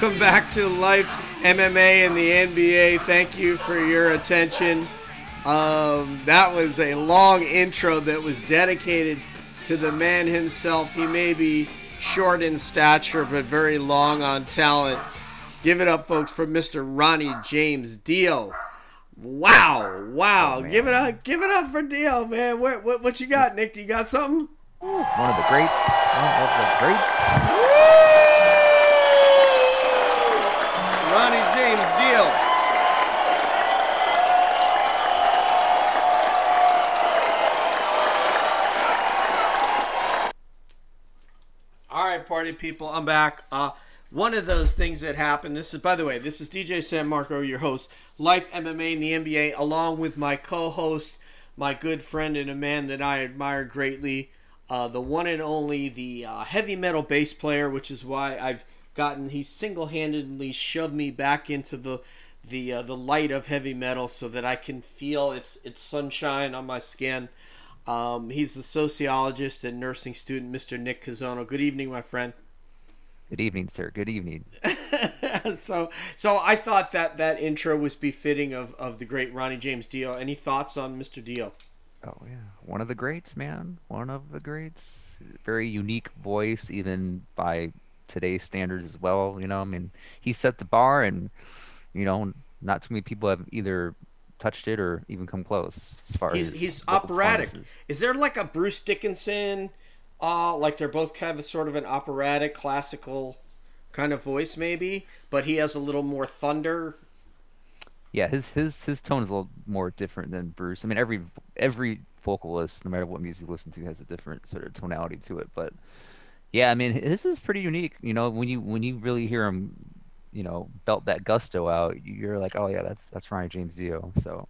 Welcome back to Life MMA and the NBA. Thank you for your attention. Um, that was a long intro that was dedicated to the man himself. He may be short in stature, but very long on talent. Give it up, folks, for Mr. Ronnie James Dio. Wow, wow! give it up, give it up for Dio, man. What, what, what you got, Nick? Do You got something? One of the greats. One of the greats. Ronnie James Dio. All right, party people, I'm back. Uh, one of those things that happened. This is, by the way, this is DJ San Marco, your host, Life MMA in the NBA, along with my co-host, my good friend and a man that I admire greatly, uh, the one and only, the uh, heavy metal bass player, which is why I've gotten. He single-handedly shoved me back into the the uh, the light of heavy metal so that I can feel its its sunshine on my skin. Um, he's the sociologist and nursing student, Mr. Nick Kazono. Good evening, my friend. Good evening, sir. Good evening. so, so I thought that that intro was befitting of, of the great Ronnie James Dio. Any thoughts on Mr. Dio? Oh yeah, one of the greats, man. One of the greats. Very unique voice, even by today's standards as well. You know, I mean, he set the bar, and you know, not too many people have either touched it or even come close as far He's as he's operatic. Is there like a Bruce Dickinson? Uh, like they're both kind of sort of an operatic, classical kind of voice, maybe, but he has a little more thunder. Yeah, his his his tone is a little more different than Bruce. I mean, every every vocalist, no matter what music you listen to, has a different sort of tonality to it. But yeah, I mean, this is pretty unique. You know, when you when you really hear him, you know, belt that gusto out, you're like, oh yeah, that's that's Ronnie James Dio. So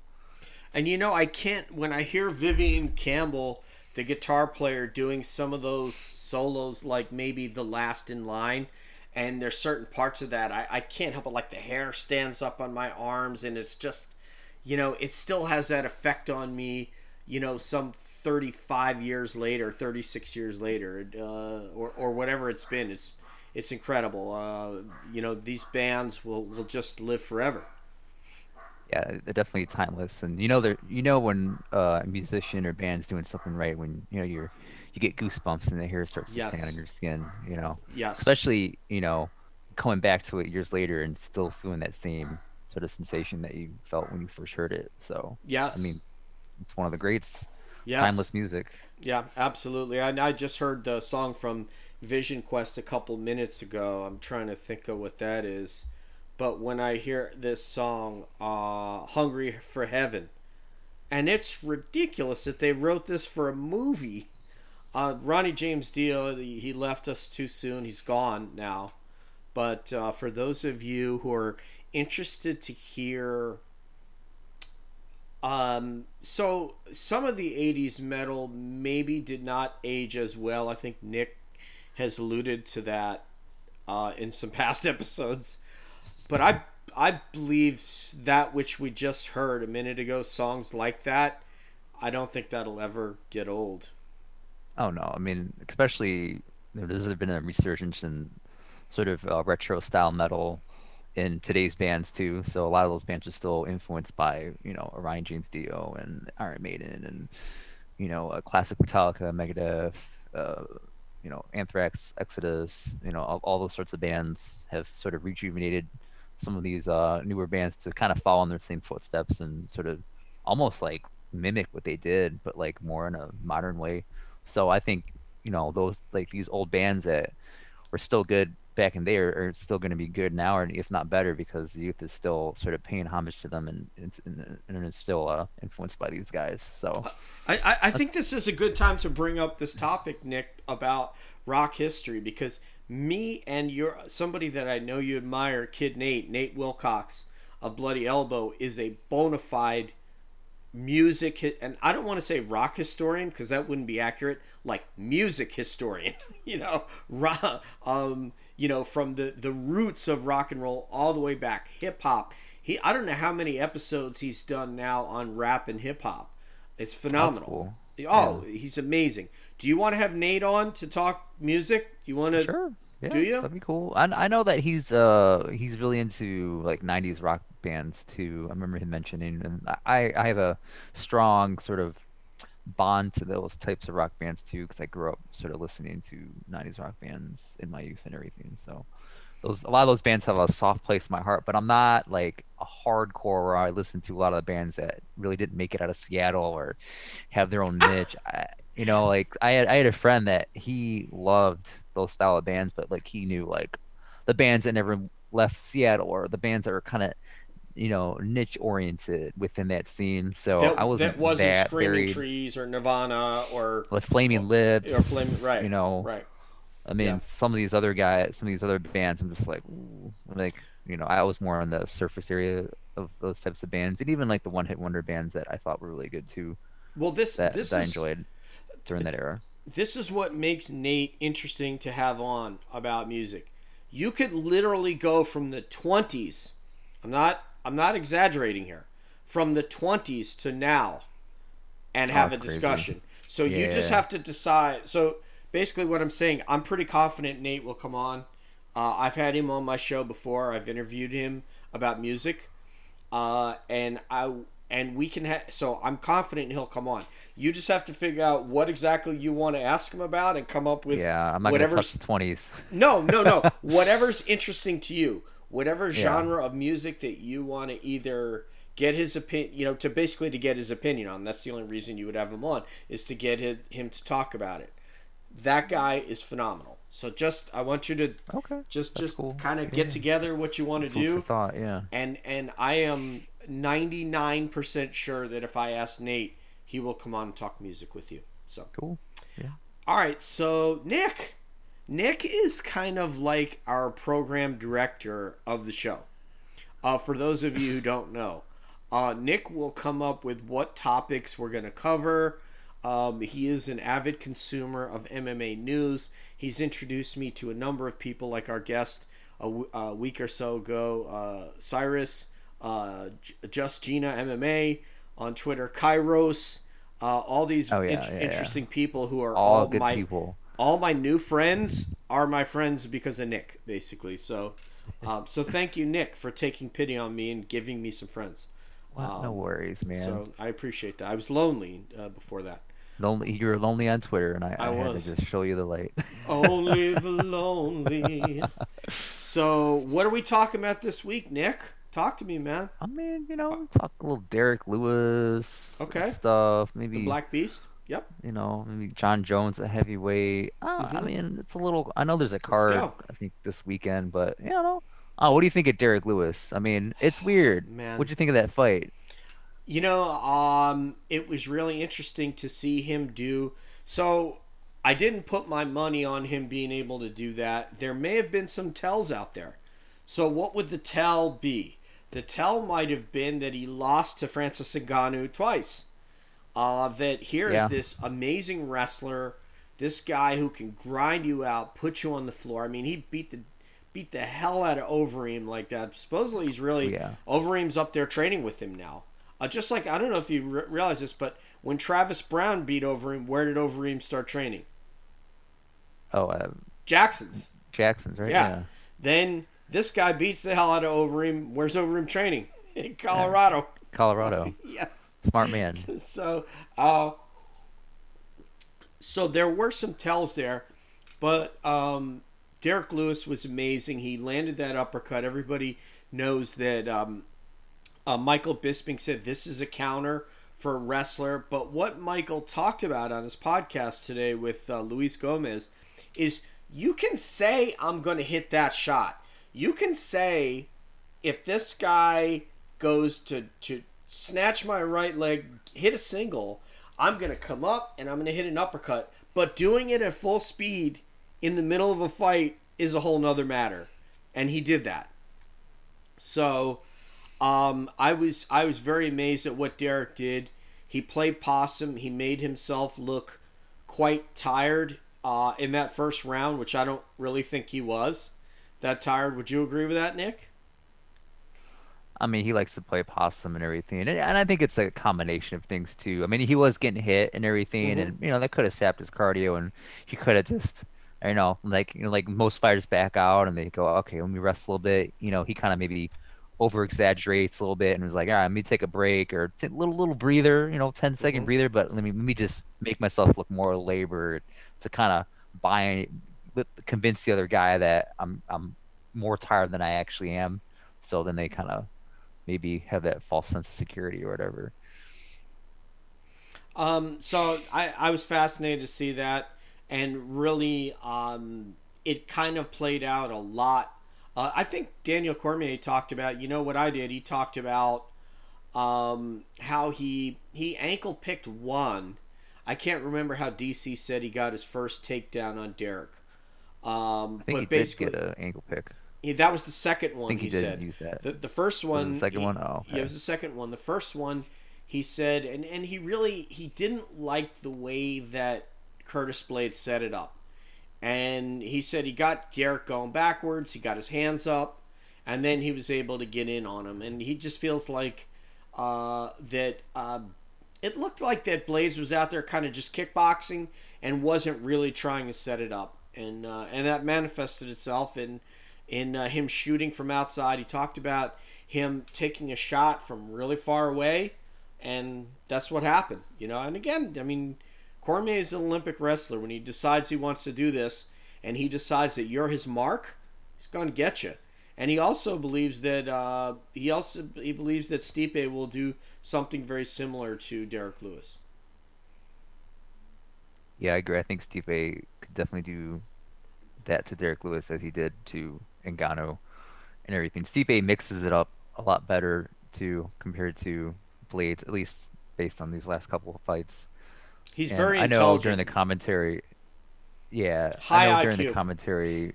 And you know, I can't when I hear Vivian Campbell, the guitar player, doing some of those solos, like maybe the last in line, and there's certain parts of that I, I can't help it. Like the hair stands up on my arms, and it's just, you know, it still has that effect on me. You know, some 35 years later, 36 years later, uh, or or whatever it's been. It's it's incredible. Uh, you know, these bands will will just live forever. yeah, they're definitely timeless. And you know, they're you know when uh, a musician or band's doing something right when you know you're you get goosebumps and the hair starts to stand on your skin. You know, Yes. especially you know coming back to it years later and still feeling that same sort of sensation that you felt when you first heard it. So Yes. I mean, it's one of the greats. Yes. Timeless music. Yeah, absolutely. I, I just heard the song from Vision Quest a couple minutes ago. I'm trying to think of what that is. But when I hear this song, uh, Hungry for Heaven, and it's ridiculous that they wrote this for a movie. Uh, Ronnie James Dio, he he left us too soon. He's gone now. But uh, for those of you who are interested to hear um, so some of the '80s metal maybe did not age as well. I think Nick has alluded to that uh, in some past episodes, but I I believe that which we just heard a minute ago, songs like that, I don't think that'll ever get old. Oh no, I mean, especially there's been a resurgence in sort of uh, retro style metal in today's bands too. So a lot of those bands are still influenced by you know Orion James Dio and Iron Maiden and you know uh, classic Metallica, Megadeth, uh, you know Anthrax, Exodus. You know all, all those sorts of bands have sort of rejuvenated some of these uh, newer bands to kind of follow in their same footsteps and sort of almost like mimic what they did, but like more in a modern way. So I think you know those like these old bands that were still good back in there are still going to be good now, or if not better, because the youth is still sort of paying homage to them and and, and is still uh, influenced by these guys. So I, I, I think this is a good time to bring up this topic, Nick, about rock history because me and your somebody that I know you admire, Kid Nate, Nate Wilcox of Bloody Elbow, is a bona fide music and I don't want to say rock historian because that wouldn't be accurate. Like music historian, you know, rock, um, you know, from the the roots of rock and roll all the way back, hip hop. He I don't know how many episodes he's done now on rap and hip hop. It's phenomenal. Oh, he's amazing. Do you want to have Nate on to talk music? Do you want to? Sure. Yeah, Do you? That'd be cool. I, I know that he's uh he's really into like '90s rock bands too. I remember him mentioning, and I I have a strong sort of bond to those types of rock bands too because I grew up sort of listening to '90s rock bands in my youth and everything. So those a lot of those bands have a soft place in my heart, but I'm not like a hardcore where I listen to a lot of the bands that really didn't make it out of Seattle or have their own niche. I, you know, like I had I had a friend that he loved those style of bands, but like he knew like the bands that never left Seattle or the bands that are kind of you know niche oriented within that scene. So that, I wasn't that wasn't that Screaming very Trees or Nirvana or with Flaming Lips or. Right. You know, Right. I mean, Yeah. some of these other guys, some of these other bands, I'm just like, ooh, like, you know, I was more on the surface area of those types of bands, and even like the one-hit wonder bands that I thought were really good too, Well, this that, this that I is enjoyed during that era. this is what makes Nate interesting to have on about music. You could literally go from the 20s. I'm not I'm not exaggerating here. From the 20s to now and have a that's crazy. discussion. So you just have to decide. So basically what I'm saying, I'm pretty confident Nate will come on. Uh, I've had him on my show before. I've interviewed him about music. Uh, and I and we can have so I'm confident he'll come on. You just have to figure out what exactly you want to ask him about and come up with Yeah, I'm not gonna whatever's touch the 20s. no, no, no. Whatever's interesting to you, whatever Yeah. genre of music that you want to either get his opinion, you know, to basically to get his opinion on. That's the only reason you would have him on is to get him, him to talk about it. That guy is phenomenal. So just I want you to Okay, just that's just cool. kind of Yeah. get together what you want to Food do thought, yeah. and and I am 99% sure that if I ask Nate, he will come on and talk music with you. So Cool. Yeah. All right, so Nick, Nick is kind of like our program director of the show. Uh, for those of you who don't know, uh, Nick will come up with what topics we're going to cover. Um, he is an avid consumer of MMA news. He's introduced me to a number of people, like our guest a, w- a week or so ago, uh, Cyrus, uh, J- Just Gina MMA on Twitter, Kairos, uh, all these Oh, yeah, int- yeah, yeah. interesting people who are All all, good my people. All my new friends are my friends because of Nick, basically. So, um, so thank you, Nick, for taking pity on me and giving me some friends. No Um, worries, man. So I appreciate that. I was lonely uh, before that. lonely, you were lonely on Twitter, and I, I I, had to just show you the light. Only the lonely. So, what are we talking about this week, Nick? Talk to me, man. I mean, you know, talk a little Derrick Lewis Okay. stuff. Maybe The Black Beast. Yep. you know, maybe Jon Jones, a heavyweight. Uh, I Mhm. mean, it's a little. I know there's a card. I think this weekend, but you know. Oh, what do you think of Derrick Lewis? I mean, it's weird. Man. What'd you think of that fight? You know, um, it was really interesting to see him do. So, I didn't put my money on him being able to do that. There may have been some tells out there. So, what would the tell be? The tell might have been that he lost to Francis Ngannou twice. Uh, that here is Yeah. this amazing wrestler, this guy who can grind you out, put you on the floor. I mean, he beat the beat the hell out of Overeem like that. Supposedly, he's really Yeah. Overeem's up there training with him now. Uh, just like I don't know if you re- realize this, but when Travis Browne beat Overeem, where did Overeem start training? Oh, uh, Jackson's. Jackson's, right? Yeah. Then this guy beats the hell out of Overeem. Where's Overeem training? In Colorado. Colorado. yes. Smart man. So, uh, so there were some tells there, but um, Derrick Lewis was amazing. He landed that uppercut. Everybody knows that um, uh, Michael Bisping said this is a counter for a wrestler. But what Michael talked about on his podcast today with uh, Luis Gomez is you can say, I'm going to hit that shot. You can say, if this guy goes to, to snatch my right leg, hit a single, I'm to come up and I'm to hit an uppercut. But doing it at full speed in the middle of a fight is a whole nother matter. And he did that. So um, I was I was very amazed at what Derrick did. He played possum. He made himself look quite tired uh, in that first round, which I don't really think he was that tired. Would you agree with that, Nick? I mean, he likes to play possum and everything, and, and I think it's like a combination of things too. I mean, he was getting hit and everything, Mhm. and you know that could have sapped his cardio, and he could have just, you know, like you know, like most fighters back out and they go, okay, let me rest a little bit. You know, he kind of maybe over exaggerates a little bit and was like, all right, let me take a break or t- little little breather, you know, 10 second Mhm. breather, but let me let me just make myself look more labored to kind of buy, convince the other guy that I'm I'm more tired than I actually am. So then they kind of maybe have that false sense of security or whatever. Um, so I, I was fascinated to see that, and really, um, it kind of played out a lot. Uh, I think Daniel Cormier talked about, you know what I did? He talked about um, how he he ankle picked one. I can't remember how DC said he got his first takedown on Derrick. Um, I think but he basically, did get an ankle pick. He- that was the second one. I think he, he said use that. the, the first one the second he- one? Oh, yeah, okay. it was the second one. The first one, he said, and and he really he didn't like the way that Curtis Blaydes set it up, and he said he got Derrick going backwards. He got his hands up, and then he was able to get in on him, and he just feels like uh, that. Uh, it looked like that Blaydes was out there kind of just kickboxing and wasn't really trying to set it up, and uh, and that manifested itself in in uh, him shooting from outside. He talked about him taking a shot from really far away, and that's what happened, you know. And again, I mean, Cormier is an Olympic wrestler. When he decides he wants to do this, and he decides that you're his mark, he's going to get you. And he also believes that uh, he also he believes that Stipe will do something very similar to Derrick Lewis. Yeah, I agree. I think Stipe could definitely do that to Derrick Lewis as he did to Ngannou and everything. Stipe mixes it up a lot better too compared to Blaydes, at least based on these last couple of fights. He's And very I know during the commentary, yeah, High I know during IQ. the commentary,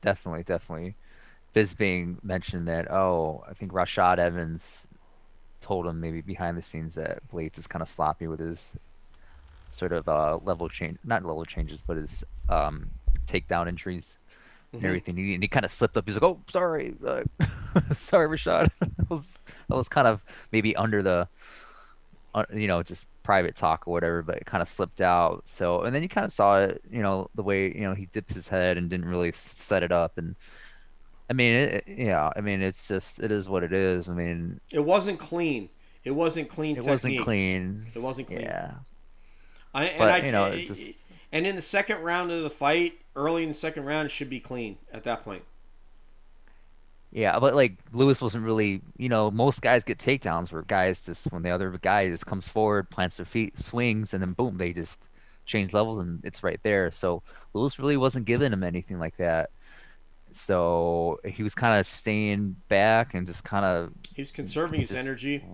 definitely, definitely, Bisping mentioned that. Oh, I think Rashad Evans told him maybe behind the scenes that Blaydes is kind of sloppy with his sort of uh, level change, not level changes, but his um, takedown entries and Mhm. everything. He, and he kind of slipped up. He's like, "Oh, sorry, uh, sorry, Rashad." that was that was kind of maybe under the, uh, you know, just private talk or whatever, but it kind of slipped out. So, and then you kind of saw it, you know, the way you know he dipped his head and didn't really set it up. And I mean, it, yeah, I mean, it's just it is what it is. I mean, It wasn't clean. It wasn't clean. it wasn't clean. It wasn't clean. Yeah, I, and But, I, you know, it's just- and in the second round of the fight, early in the second round, should be clean at that point. Yeah, but like Lewis wasn't really, you know, most guys get takedowns where guys just when the other guy just comes forward, plants their feet, swings, and then boom, they just change levels and it's right there. So Lewis really wasn't giving him anything like that. So he was kind of staying back and just kind of He was conserving his energy.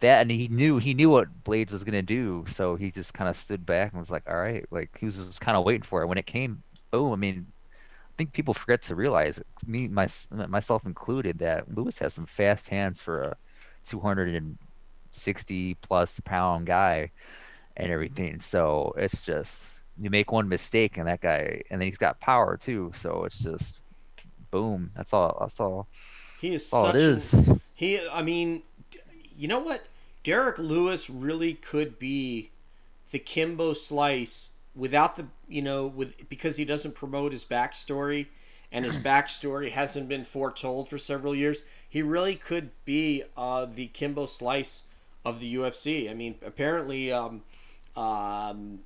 That, and he knew he knew what Blaydes was gonna do. So he just kind of stood back and was like, all right, like he was just kind of waiting for it. When it came, boom. I mean, I think people forget to realize, me, my, myself included, that Lewis has some fast hands for a 260 plus pound guy and everything. Mm-hmm. So it's just you make one mistake and that guy, and then he's got power too. So it's just boom. That's all. That's all. He is all such it an- He, I mean, you know what? Derrick Lewis really could be the Kimbo Slice without the, you know, with because he doesn't promote his backstory, and his backstory hasn't been foretold for several years. He really could be uh, the Kimbo Slice of the UFC. I mean, apparently, um, um,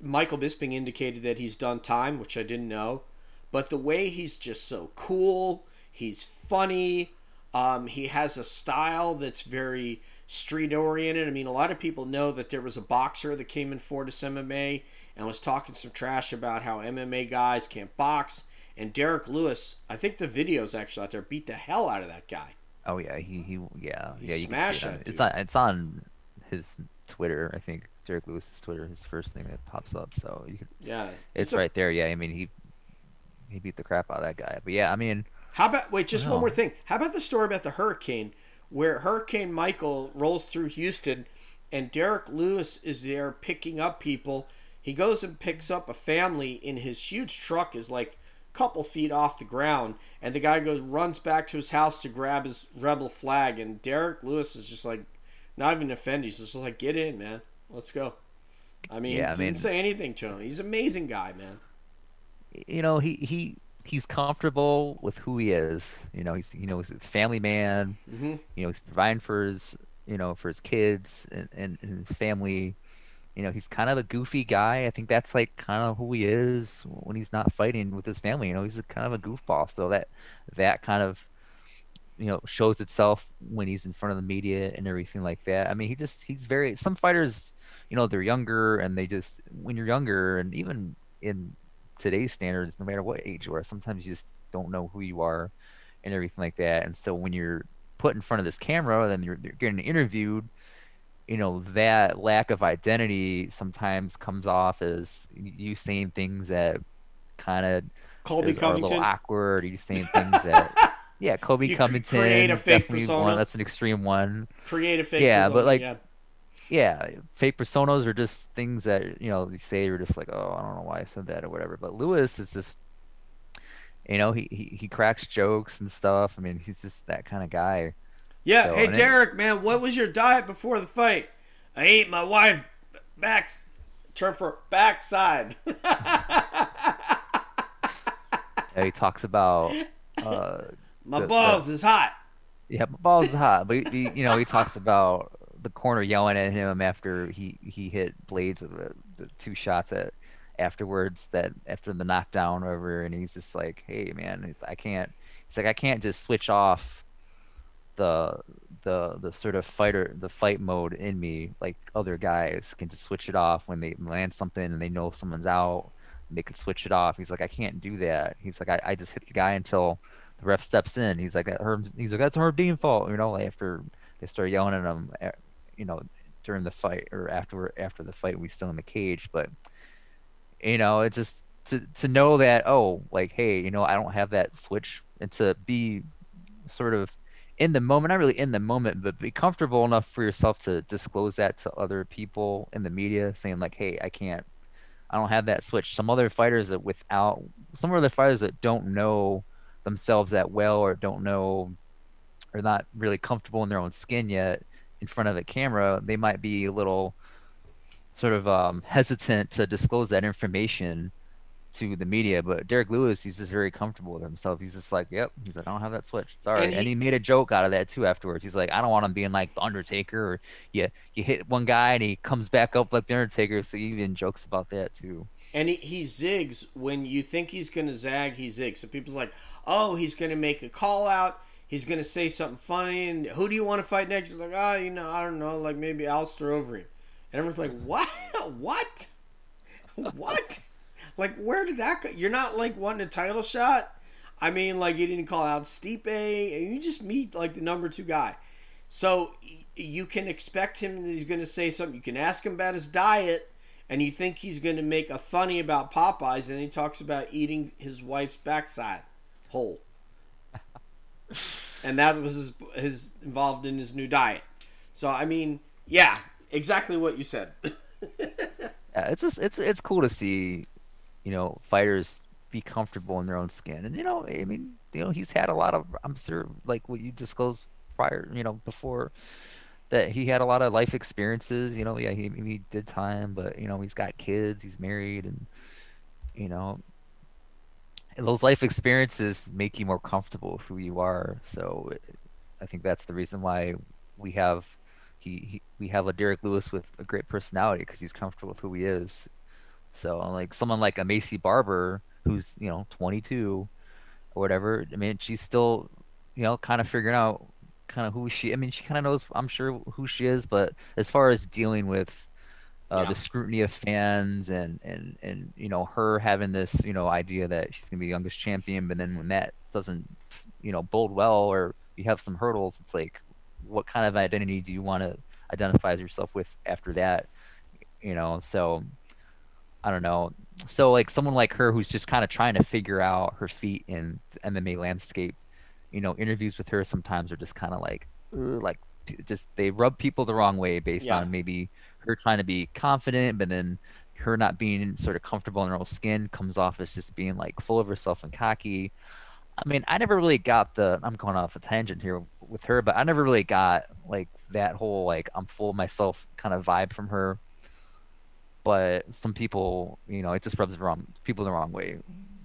Michael Bisping indicated that he's done time, which I didn't know. But the way he's just so cool, he's funny. Um, he has a style that's very street oriented. I mean, a lot of people know that there was a boxer that came in Fortis MMA and was talking some trash about how MMA guys can't box. And Derrick Lewis, I think the video's actually out there, beat the hell out of that guy. Oh yeah, he he yeah He yeah. You can smashed see it. It's on it's on his Twitter. I think Derrick Lewis's Twitter, his first thing that pops up. So you could, Yeah, it's a- right there. Yeah, I mean he he beat the crap out of that guy. But yeah, I mean How about wait? Just one more thing. How about the story about the hurricane, where Hurricane Michael rolls through Houston, and Derrick Lewis is there picking up people. He goes and picks up a family in his huge truck, is like a couple feet off the ground, and the guy goes runs back to his house to grab his rebel flag, and Derrick Lewis is just like, not even offended. He's just like, get in, man, let's go. I mean, Yeah, I didn't say anything to him. He's an amazing guy, man. you know he he he's comfortable with who he is. You know he's you know he's a family man. hmm You know he's providing for his you know for his kids and, and, and his family. You know he's kind of a goofy guy. I think that's like kind of who he is when he's not fighting with his family. You know he's a kind of a goofball. So that that kind of you know shows itself when he's in front of the media and everything like that. I mean he just he's very some fighters you know they're younger and they just when you're younger and even in today's standards no matter what age you are sometimes you just don't know who you are and everything like that and so when you're put in front of this camera then you're, you're getting interviewed you know that lack of identity sometimes comes off as you saying things that kind of Colby are a little awkward you saying things that yeah Colby You covington create a fake definitely persona. one that's an extreme one Create a fake. Yeah, persona, but, like, yeah. Yeah, fake personas are just things that you know you say you're just like, oh, I don't know why I said that or whatever. But Lewis is just, you know, he he, he cracks jokes and stuff. I mean, he's just that kind of guy. Yeah, So, hey and it- Derrick, man, what was your diet before the fight? I ate my wife backs turn for backside. Uh, he talks about, uh, my The- balls is hot. yeah, my balls is hot, but he, he- you know he talks about the corner yelling at him after he he hit Blaydes with the, the two shots at afterwards that after the knockdown over and he's just like, hey man, I can't. He's like, I can't just switch off the the the sort of fighter the fight mode in me. Like other guys can just switch it off when they land something and they know someone's out they can switch it off. He's like i can't do that. He's like i, I just hit the guy until the ref steps in. He's like that Herb, he's like that's Herb Dean fault you know after they start yelling at him eh, you know during the fight or after after the fight we still in the cage but you know it's just to to know that oh like hey you know i don't have that switch and to be sort of in the moment, not really in the moment, but be comfortable enough for yourself to disclose that to other people in the media, saying like, "Hey, I can't, I don't have that switch." Some other fighters that without, some other fighters that don't know themselves that well or don't know, or not really comfortable in their own skin yet, in front of a camera, they might be a little sort of um, hesitant to disclose that information to the media, but Derrick Lewis, he's just very comfortable with himself. He's just like, yep. He's like, I don't have that switch. Sorry. And And he- he, made a joke out of that too afterwards. He's like, I don't want him being like the Undertaker, or you you hit one guy and he comes back up like the Undertaker. So he even jokes about that too. And he, he zigs when you think he's gonna zag, he zigs. So people's like, oh, he's gonna make a call out. He's gonna say something funny, and who do you want to fight next? He's like, oh, you know, I don't know, like maybe Alistair Overeem. And everyone's like, what? what? what? Like, where did that go? You're not like wanting a title shot. I mean, like you didn't call out Stipe, and you just meet like the number two guy. So you can expect him he's going to say something. You can ask him about his diet, and you think he's going to make a funny about Popeyes, and he talks about eating his wife's backside whole. And that was his, his involved in his new diet. So I mean, yeah, exactly what you said. Yeah, it's just it's it's cool to see, you know, fighters be comfortable in their own skin. And you know, I mean, you know, he's had a lot of I'm sure like what you disclosed prior, you know, before that he had a lot of life experiences, you know, yeah, he he did time, but you know, he's got kids, he's married and you know, those life experiences make you more comfortable with who you are. So I think that's the reason why we have he, he we have a Derrick Lewis with a great personality because he's comfortable with who he is. So like someone like a Maycee Barber who's you know 22 or whatever. I mean she's still you know kind of figuring out kind of who she. I mean, she kind of knows. I'm sure who she is, but as far as dealing with uh, Yeah. the scrutiny of fans and and and you know her having this you know idea that she's gonna be the youngest champion, but then when that doesn't you know bode well or you have some hurdles, it's like what kind of identity do you want to identify yourself with after that? You know, so I don't know. So like someone like her who's just kind of trying to figure out her feet in the MMA landscape, you know, interviews with her sometimes are just kind of like, like just they rub people the wrong way based Yeah. on maybe her trying to be confident, but then her not being sort of comfortable in her own skin comes off as just being like full of herself and cocky. I mean, I never really got the. I'm going off a tangent here with her, but I never really got like that whole like I'm full of myself kind of vibe from her. But some people, you know, it just rubs the wrong people the wrong way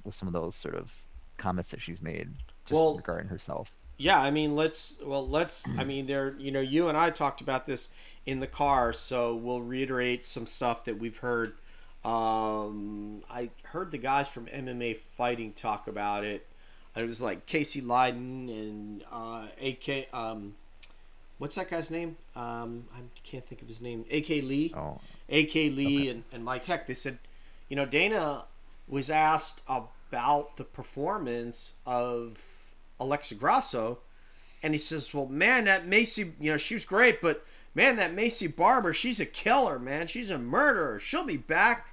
with some of those sort of comments that she's made just Well- regarding herself. Yeah, I mean, let's well, let's. I mean, there. You know, you and I talked about this in the car, so we'll reiterate some stuff that we've heard. Um, I heard the guys from MMA Fighting talk about it. It was like Casey Leiden and uh, AK. Um, what's that guy's name? Um, I can't think of his name. AK Lee. Oh, AK Lee and, and Mike Heck, they said, you know, Dana was asked about the performance of Alexa Grasso, and he says, well, man, that Maycee, you know, she was great, but man, that Maycee Barber, she's a killer, man. She's a murderer. She'll be back.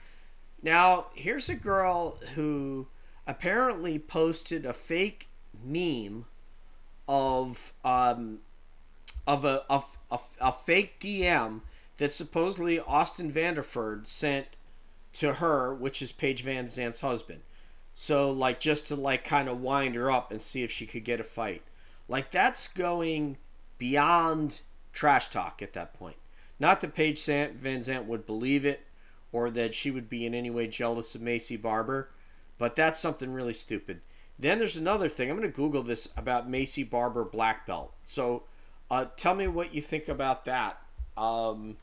Now, here's a girl who apparently posted a fake meme of um, of a a, a fake DM that supposedly Austin Vanderford sent to her, which is Paige VanZant's husband. So like just to like kind of wind her up and see if she could get a fight. Like that's going beyond trash talk at that point. Not that Paige Van Zant would believe it or that she would be in any way jealous of Maycee Barber, but that's something really stupid. Then there's another thing. I'm going to Google this about Maycee Barber black belt. So uh, tell me what you think about that. Um,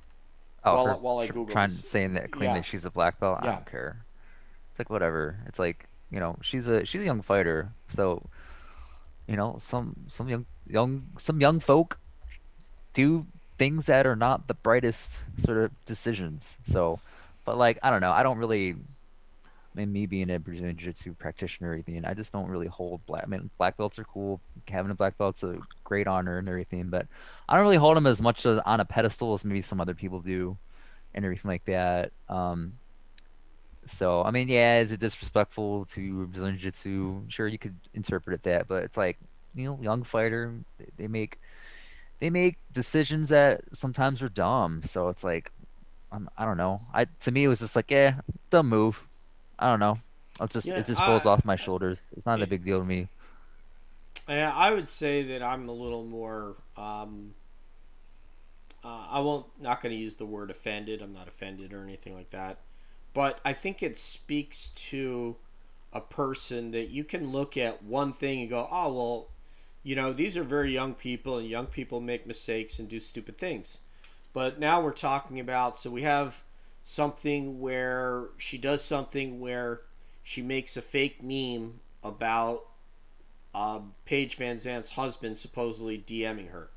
oh While- her while I Google trying this. saying that claim Yeah. that she's a black belt. I don't care. It's like whatever. It's like you know she's a she's a young fighter, so you know some some young young some young folk do things that are not the brightest sort of decisions. So, but like I don't know. I don't really. I mean, me being a Brazilian Jiu-Jitsu practitioner, or anything, I just don't really hold black. I mean, black belts are cool. Having a black belt's a great honor and everything, but I don't really hold them as much as, on a pedestal as maybe some other people do, and everything like that. Um, so I mean, yeah, is it disrespectful to Brazilian Jiu-Jitsu? Sure, you could interpret it that, but it's like you know, young fighter, they, make they make decisions that sometimes are dumb. So it's like, I'm, I don't know. I to me it was just like, yeah, dumb move. I don't know. I'll just Yeah, it just rolls I- off my shoulders. It's not Yeah. a big deal to me. Yeah, I would say that I'm a little more. Um, uh, I won't not going to use the word offended. I'm not offended or anything like that, but I think it speaks to a person that you can look at one thing and go, "Oh well, you know, these are very young people, and young people make mistakes and do stupid things." But now we're talking about so we have something where she does something where she makes a fake meme about uh, Paige VanZant's husband supposedly DMing her,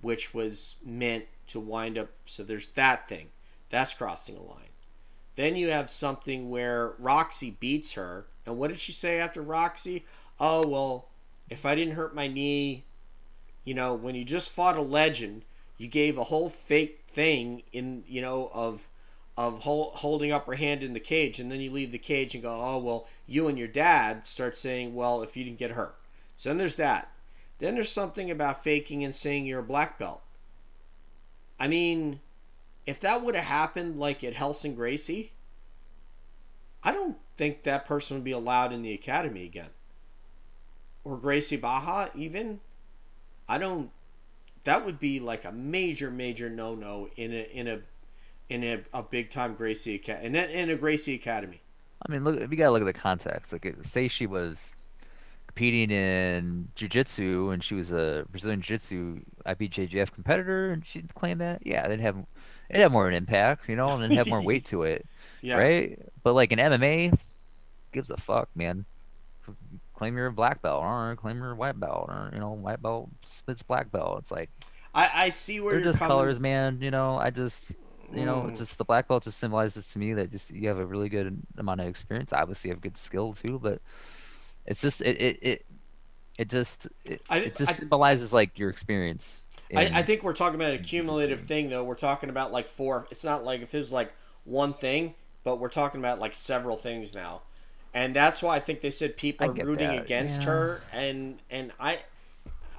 which was meant to wind up. So there's that thing. That's crossing a line. Then you have something where Roxy beats her. And what did she say after Roxy? Oh, well, if I didn't hurt my knee, you know, when you just fought a legend, you gave a whole fake thing in, you know, of of hol- holding up her hand in the cage, and then you leave the cage and go, oh well, you and your dad start saying, well, if you didn't get hurt. So then there's that. Then there's something about faking and saying you're a black belt. I mean, if that would have happened like at Helsing Gracie, I don't think that person would be allowed in the academy again. Or Gracie Barra, even. I don't. That would be like a major, major no-no in a in a in a, a big time Gracie Academy in in a Gracie Academy. I mean, look, we gotta look at the context. Like, say she was competing in jiu-jitsu and she was a Brazilian jiu-jitsu IBJJF competitor, and she'd claim that. Yeah, they'd have, it'd have more of an impact, you know, and then have more weight to it, Yeah. right? But like in MMA, gives a fuck, man. claim you're a black belt or claim you're a white belt or you know white belt spits black belt. It's like I, I see where they're you're just coming. colors, man. You know, I just you know Mm. just the black belt just symbolizes to me that just you have a really good amount of experience. Obviously, you have good skill too, but it's just it it it, it just it, I- it just I- symbolizes like your experience. I, I think we're talking about a cumulative thing, though. We're talking about like four. It's not like if it was like one thing, but we're talking about like several things now, and that's why I think they said people I are rooting that, against yeah. her, and and I,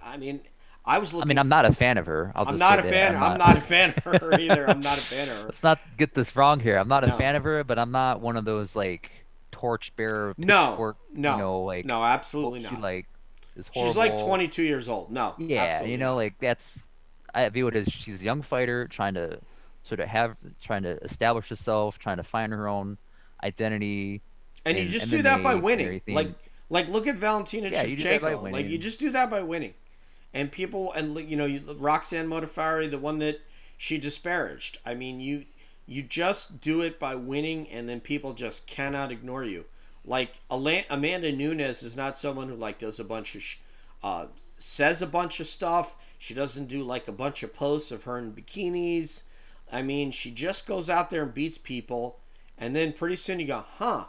I mean, I was looking. I mean, I'm not a fan of her. I'll I'm just not a fan. I'm not a fan of her either. I'm not a fan of her. Let's not get this wrong here. I'm not a No. fan of her, but I'm not one of those like torchbearer No, no, you know, like no, absolutely she not. like is horrible. She's like 22 years old. No, Yeah, absolutely you know, like that's I view it as she's a young fighter trying to sort of have trying to establish herself, trying to find her own identity. and you in just do that by winning. Like, like look at Valentina Yeah, you do that by Shevchenko. Like you just do that by winning, and people and you know you, Roxanne Modafferi, the one that she disparaged. I mean, you you just do it by winning, and then people just cannot ignore you. Like Amanda Nunes is not someone who like does a bunch of sh- uh, says a bunch of stuff. She doesn't do like a bunch of posts of her in bikinis. I mean, she just goes out there and beats people, and then pretty soon you go, huh?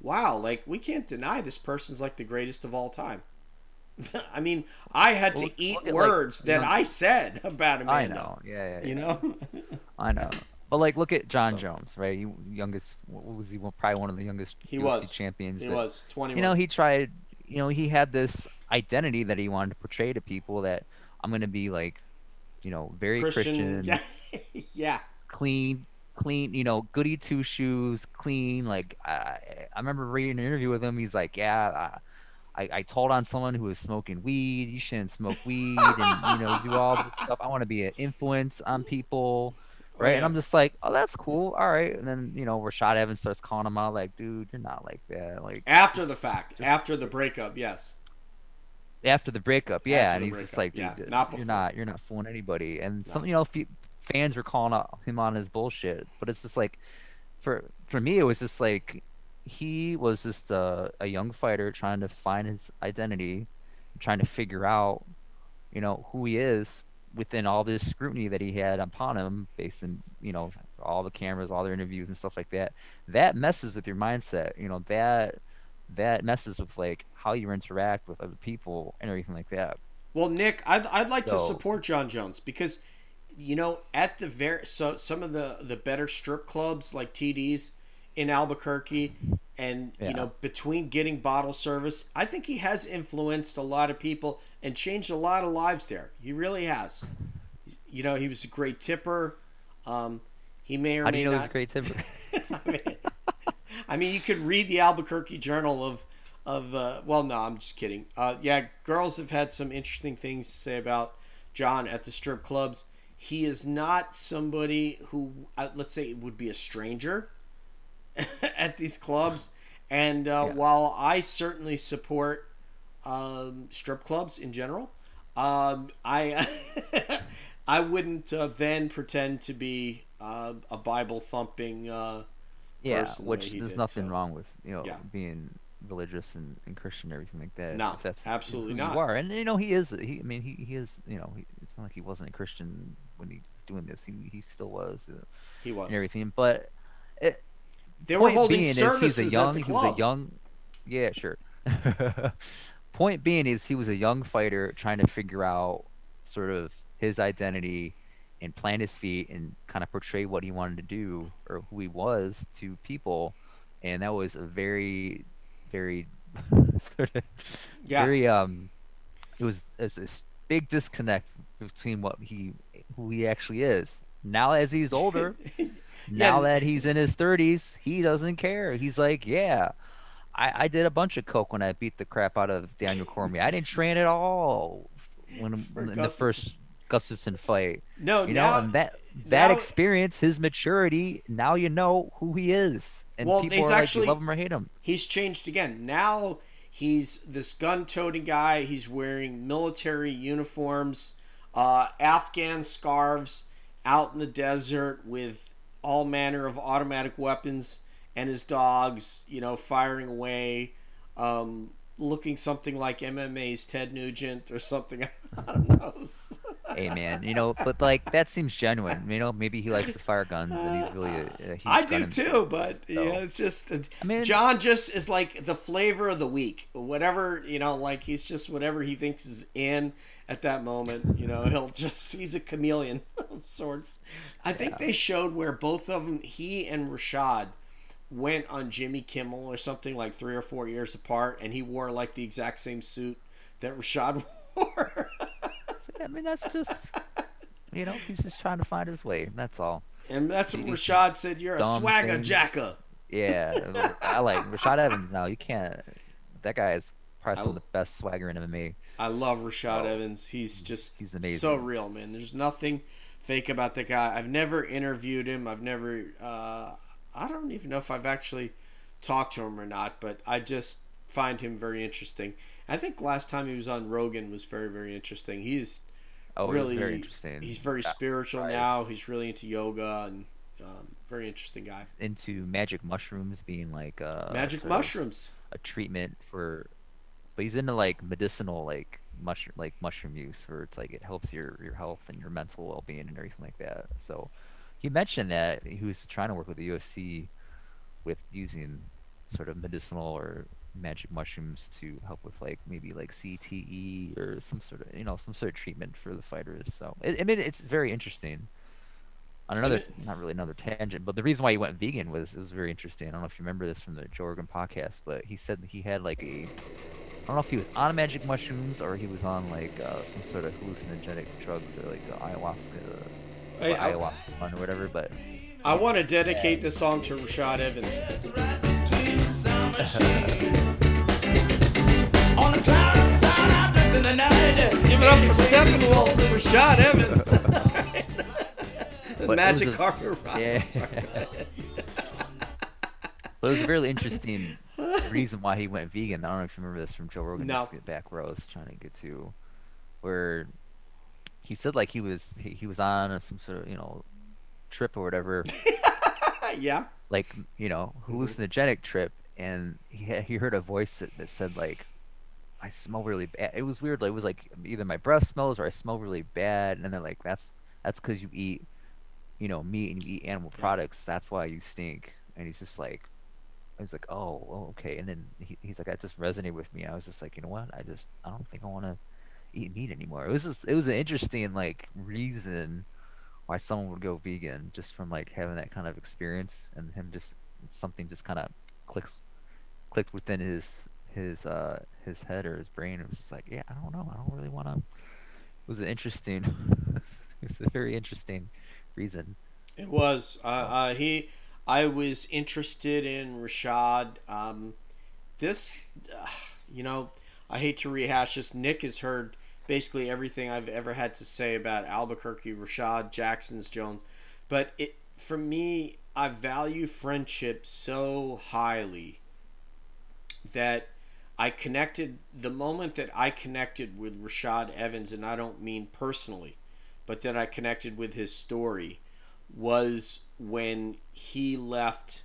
Wow, like we can't deny this person's like the greatest of all time. I mean, I had to Look- eat at, like, words that young- I said about Amanda. I know, yeah, yeah, yeah. You know? I know. But like, look at Jon So- Jones, right? He youngest, what was he? Probably one of the youngest He UFC was. champions. he but, was twenty. You know, he tried. You know, he had this identity that he wanted to portray to people that I'm going to be like, you know, very Christian, Yeah. yeah. clean, clean. You know, goody two shoes, clean. Like I, I remember reading an interview with him. He's like, yeah. I, I, I told on someone who was smoking weed. You shouldn't smoke weed, and you know, do all this stuff. I want to be an influence on people right? And Oh. I'm just like, oh, that's cool. All right. And then you know, Rashad Evans starts calling him out, like, dude, you're not like that. Like After the fact, after the breakup, yes. after the breakup, yeah. After and he's just breakup, like, yeah, not you're not, you're not fooling anybody. And No. some, you know, fans were calling out him on his bullshit. But it's just like, for for me, it was just like he was just a, a young fighter trying to find his identity, trying to figure out, you know, who he is within all this scrutiny that he had upon him based in, you know, all the cameras, all their interviews and stuff like that. That messes with your mindset. You know, that that messes with like how you interact with other people and everything like that. Well, Nick, I'd, I'd like to support Jon Jones because, you know, at the very so some of the the better strip clubs like TD's in Albuquerque, and you know between getting bottle service, I think he has influenced a lot of people and changed a lot of lives there. He really has. You know, he was a great tipper. Um, he may or How do may you know he's a great tipper? I mean, I mean, you could read the Albuquerque Journal of of uh, well, no, I'm just kidding. Uh, yeah, girls have had some interesting things to say about Jon at the strip clubs. He is not somebody who, uh, let's say, would be a stranger at these clubs. And uh, Yeah. while I certainly support um, strip clubs in general, um, I I wouldn't uh, then pretend to be uh, a Bible thumping. Uh, yeah, which there's did, nothing so- wrong with you know Yeah. being religious and, and Christian and everything like that. No, that's absolutely not. You are, and you know he is. He, I mean, he, he is. You know, he, it's not like he wasn't a Christian when he was doing this. He he still was uh, he was. and everything. But it, They were point holding being is he's a young, at the he was a young, yeah, sure. point being is he was a young fighter trying to figure out sort of his identity and plant his feet and kind of portray what he wanted to do or who he was to people, and that was a very, very sort of Yeah. very um, it was it's this big disconnect between what he who he actually is. Now as he's older, now that he's in his 30s, he doesn't care. He's like, yeah, I, I did a bunch of coke when I beat the crap out of Daniel Cormier. I didn't train at all when, in the first Gustafsson fight. no, You now, know, and that that now- experience, his maturity, now you know who he is, and Well, people he's are like, actually- you love him or hate him. he's changed again. Now he's this gun-toting guy. He's wearing military uniforms, uh, Afghan scarves, out in the desert with all manner of automatic weapons, and his dogs, you know, firing away. Um, looking something like MMA's Ted Nugent or something. I don't know. Hey man, you know, but like that seems genuine. You know, maybe he likes the fire guns and he's really a, a I do too, but So- yeah, it's just I mean- Jon just is like the flavor of the week. Whatever you know, like he's just whatever he thinks is in at that moment. You know, he'll just he's a chameleon of sorts. I think they showed where both of them, he and Rashad, went on Jimmy Kimmel or something like three or four years apart, and he wore like the exact same suit that Rashad wore. I mean, that's just, you know, he's just trying to find his way. That's all. and that's what Rashad said. You're a Dumb swagger things. jacker. Yeah, I like Rashad Evans now. You can't. That guy is probably some of the best swagger in MMA. I love Rashad Oh, Evans. He's just he's amazing. so real, man. There's nothing fake about the guy. I've never interviewed him. I've never. Uh, I don't even know if I've actually talked to him or not, but I just find him very interesting. I think last time he was on Rogan was very, very interesting. He's Oh, really very interesting. He's very Uh, spiritual right. now. He's really into yoga and um, very interesting guy. into magic mushrooms being like uh, Magic mushrooms. a treatment for, but he's into like medicinal like mushroom like mushroom use where it's like it helps your your health and your mental well being and everything like that. So he mentioned that he was trying to work with the UFC with using sort of medicinal or magic mushrooms to help with like maybe like CTE or some sort of you know some sort of treatment for the fighters. So I I mean it's very interesting. On another, it- not really another tangent, but the reason why he went vegan was it was very interesting. I don't know if you remember this from the Joe Rogan podcast, but he said that he had like a, I don't know if he was on magic mushrooms or he was on like uh, some sort of hallucinogenic drugs or like the ayahuasca, I- ayahuasca one or whatever. But I want to dedicate this song to Rashad Evans. Give it up for Steppenwolf, Rashad Evans. the But it magic was a- carpet ride. yeah. but it was a really interesting reason why he went vegan. I don't know if you remember this from Joe Rogan. No. Get back where I was trying to get to, where he said like he was he, he was on some sort of you know trip or whatever. yeah. like you know mm-hmm. hallucinogenic trip and he he heard a voice that, that said like I smell really bad. It was weird. Like, it was like either my breath smells or I smell really bad, and they're like, "That's that's because you eat, you know, meat and you eat animal products. That's why you stink." And he's just like, I was like, "Oh, oh, okay." And then he, he's like, "That just resonated with me." I was just like, "You know what? I just I don't think I want to eat meat anymore." It was just it was an interesting like reason why someone would go vegan just from like having that kind of experience and him just something just kind of clicks clicked within his his uh his head or his brain it was just like yeah i don't know i don't really want to it was an interesting it was a very interesting reason It was. Uh, uh, he. I was interested in Rashad. Um, this, uh, you know, I hate to rehash this. Nick has heard basically everything I've ever had to say about Albuquerque, Rashad, Jackson's Jones, but it for me, I value friendship so highly that I connected the moment that I connected with Rashad Evans, and I don't mean personally, but that I connected with his story was when he left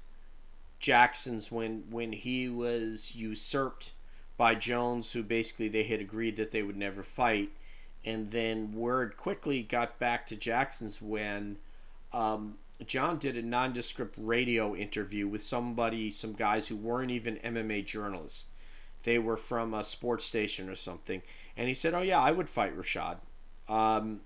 Jackson's when when he was usurped by Jones, who basically they had agreed that they would never fight, and then word quickly got back to Jackson's when um, Jon did a nondescript radio interview with somebody, some guys who weren't even MMA journalists. They were from a sports station or something, and he said, "Oh yeah, I would fight Rashad." Um,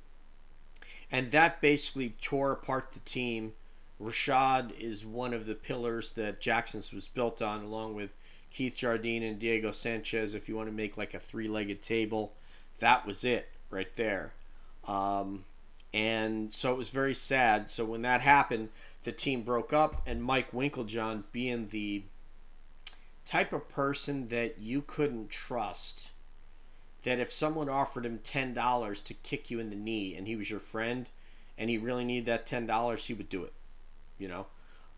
and that basically tore apart the team. Rashad is one of the pillars that Jackson's was built on, along with Keith Jardine and Diego Sanchez. If you want to make like a three-legged table, that was it right there. Um, and so it was very sad. So when that happened, the team broke up, and Mike Winkeljohn, being the type of person that you couldn't trust, that if someone offered him ten dollars to kick you in the knee, and he was your friend, and he really needed that ten dollars, he would do it. You know,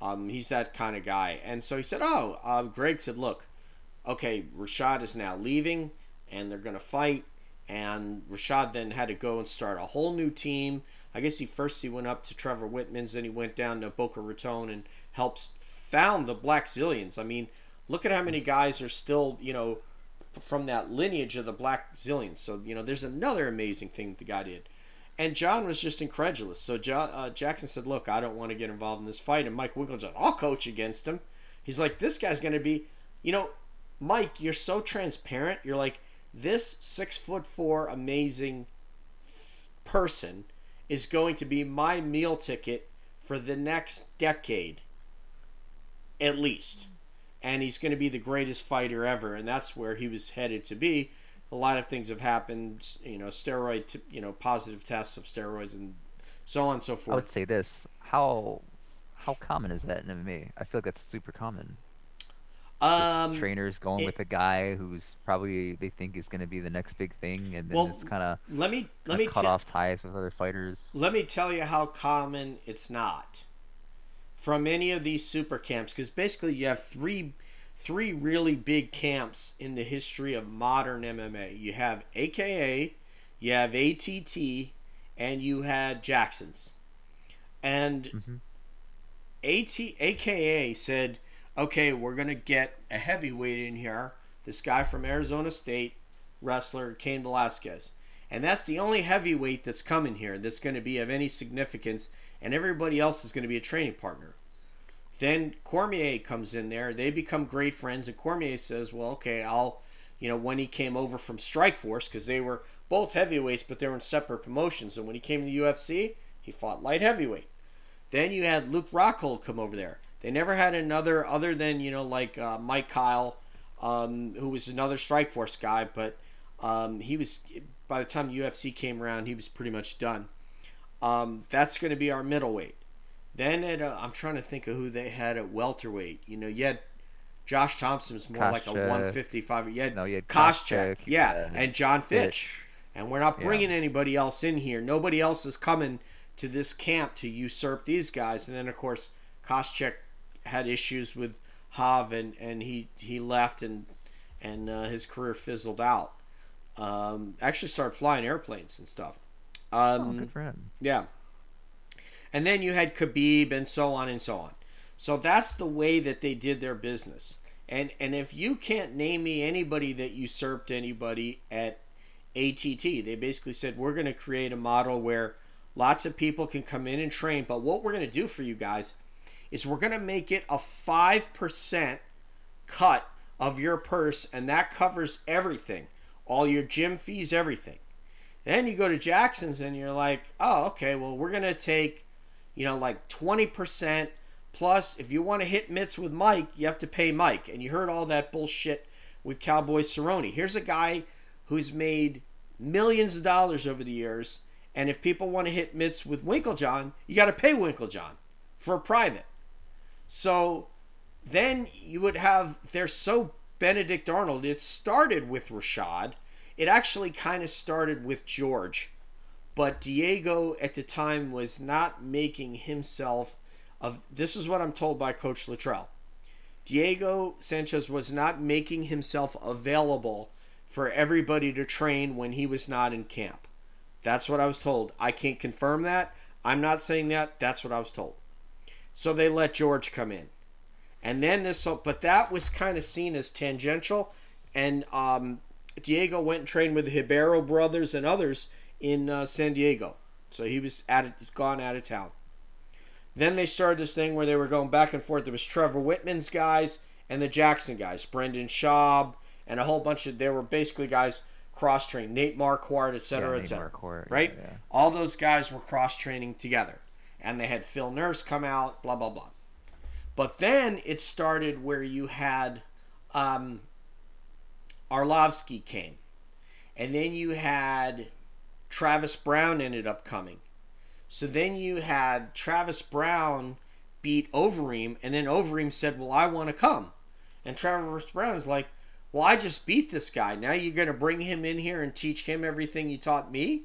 um, he's that kind of guy. And so he said, "Oh, uh, Greg said, look, okay, Rashad is now leaving, and they're gonna fight." And Rashad then had to go and start a whole new team. I guess he first he went up to Trevor Wittman's, then he went down to Boca Raton and helps found the Blackzilians. I mean, look at how many guys are still, you know, from that lineage of the Blackzilians. So you know, there's another amazing thing the guy did. And John was just incredulous. So John, uh, Jackson said, "Look, I don't want to get involved in this fight." And Mike Winkeljohn, "I'll coach against him." He's like, "This guy's going to be, you know, Mike, you're so transparent. You're like this six foot four amazing person is going to be my meal ticket for the next decade, at least." And he's going to be the greatest fighter ever, and that's where he was headed to be a lot of things have happened. You know, steroid, t- you know, positive tests of steroids and so on and so forth. I would say this: how how common is that in MMA? I feel like that's super common. Um, Trainers going it- with a guy who's probably they think is going to be the next big thing, and then Well, just kind of let me let me cut te- off ties with other fighters. let me tell you how common it's not from any of these super camps because basically you have three three really big camps in the history of modern MMA. You have AKA, you have ATT, and you had Jackson's. And Mhm. AT, AKA said, okay, we're going to get a heavyweight in here. This guy from Arizona State, wrestler, Cain Velasquez. And that's the only heavyweight that's coming here that's going to be of any significance, and everybody else is going to be a training partner. Then Cormier comes in there. They become great friends, and Cormier says, "Well, okay, I'll, you know, when he came over from Strikeforce, because they were both heavyweights, but they were in separate promotions. And when he came to the UFC, he fought light heavyweight. Then you had Luke Rockhold come over there. They never had another other than you know like uh, Mike Kyle, um, who was another Strikeforce guy, but um, he was by the time UFC came around, he was pretty much done. Um, that's going to be our middleweight. Then at uh, I'm trying to think of who they had at welterweight. You know, you had Josh Thomson was more like a 155. You had No, you had Koscheck, Koscheck, yeah, yeah. and John Fitch. Fitch. And we're not Yeah. bringing anybody else in here. Nobody else is coming to this camp to usurp these guys. And then of course Koscheck had issues with Hav, and, and he he left and and uh, his career fizzled out. Um, actually started flying airplanes and stuff. Oh, Um, good for him. yeah. And then you had Khabib and so on and so on. So that's the way that they did their business. And and if you can't name me anybody that usurped anybody at ATT, they basically said we're going to create a model where lots of people can come in and train, but what we're going to do for you guys is we're going to make it a 5% cut of your purse and that covers everything. All your gym fees, everything. Then you go to Jackson's and you're like, oh, okay, well, we're going to take, you know, like 20% plus if you want to hit mitts with Mike, you have to pay Mike. And you heard all that bullshit with Cowboy Cerrone. Here's a guy who's made millions of dollars over the years. And if people want to hit mitts with Winkeljohn, you got to pay Winkeljohn for a private. So then you would have, they're so Benedict Arnold. It started with Rashad. It actually kind of started with George. But Diego at the time was not making himself of this is what I'm told by Coach Luttrell. Diego Sanchez was not making himself available for everybody to train when he was not in camp. That's what I was told. I can't confirm that. I'm not saying that. That's what I was told. So they let George come in. And then this, but that was kind of seen as tangential. And um, Diego went and trained with the Ribeiro brothers and others in uh, San Diego. So he was out of, gone out of town. Then they started this thing where they were going back and forth. There was Trevor Wittman's guys and the Jackson guys, Brendan Schaub, and a whole bunch of. They were basically guys cross trained, Nate Marquardt, et cetera, Yeah, et cetera. Marquardt, yeah, right? yeah. All those guys were cross training together, and they had Phil Nurse come out, blah blah blah. But then it started where you had um, Arlovsky came, and then you had Travis Browne ended up coming. So then you had Travis Browne beat Overeem, and then Overeem said, "Well, I want to come," and Travis Browne is like, "Well, I just beat this guy. Now you're going to bring him in here and teach him everything you taught me?"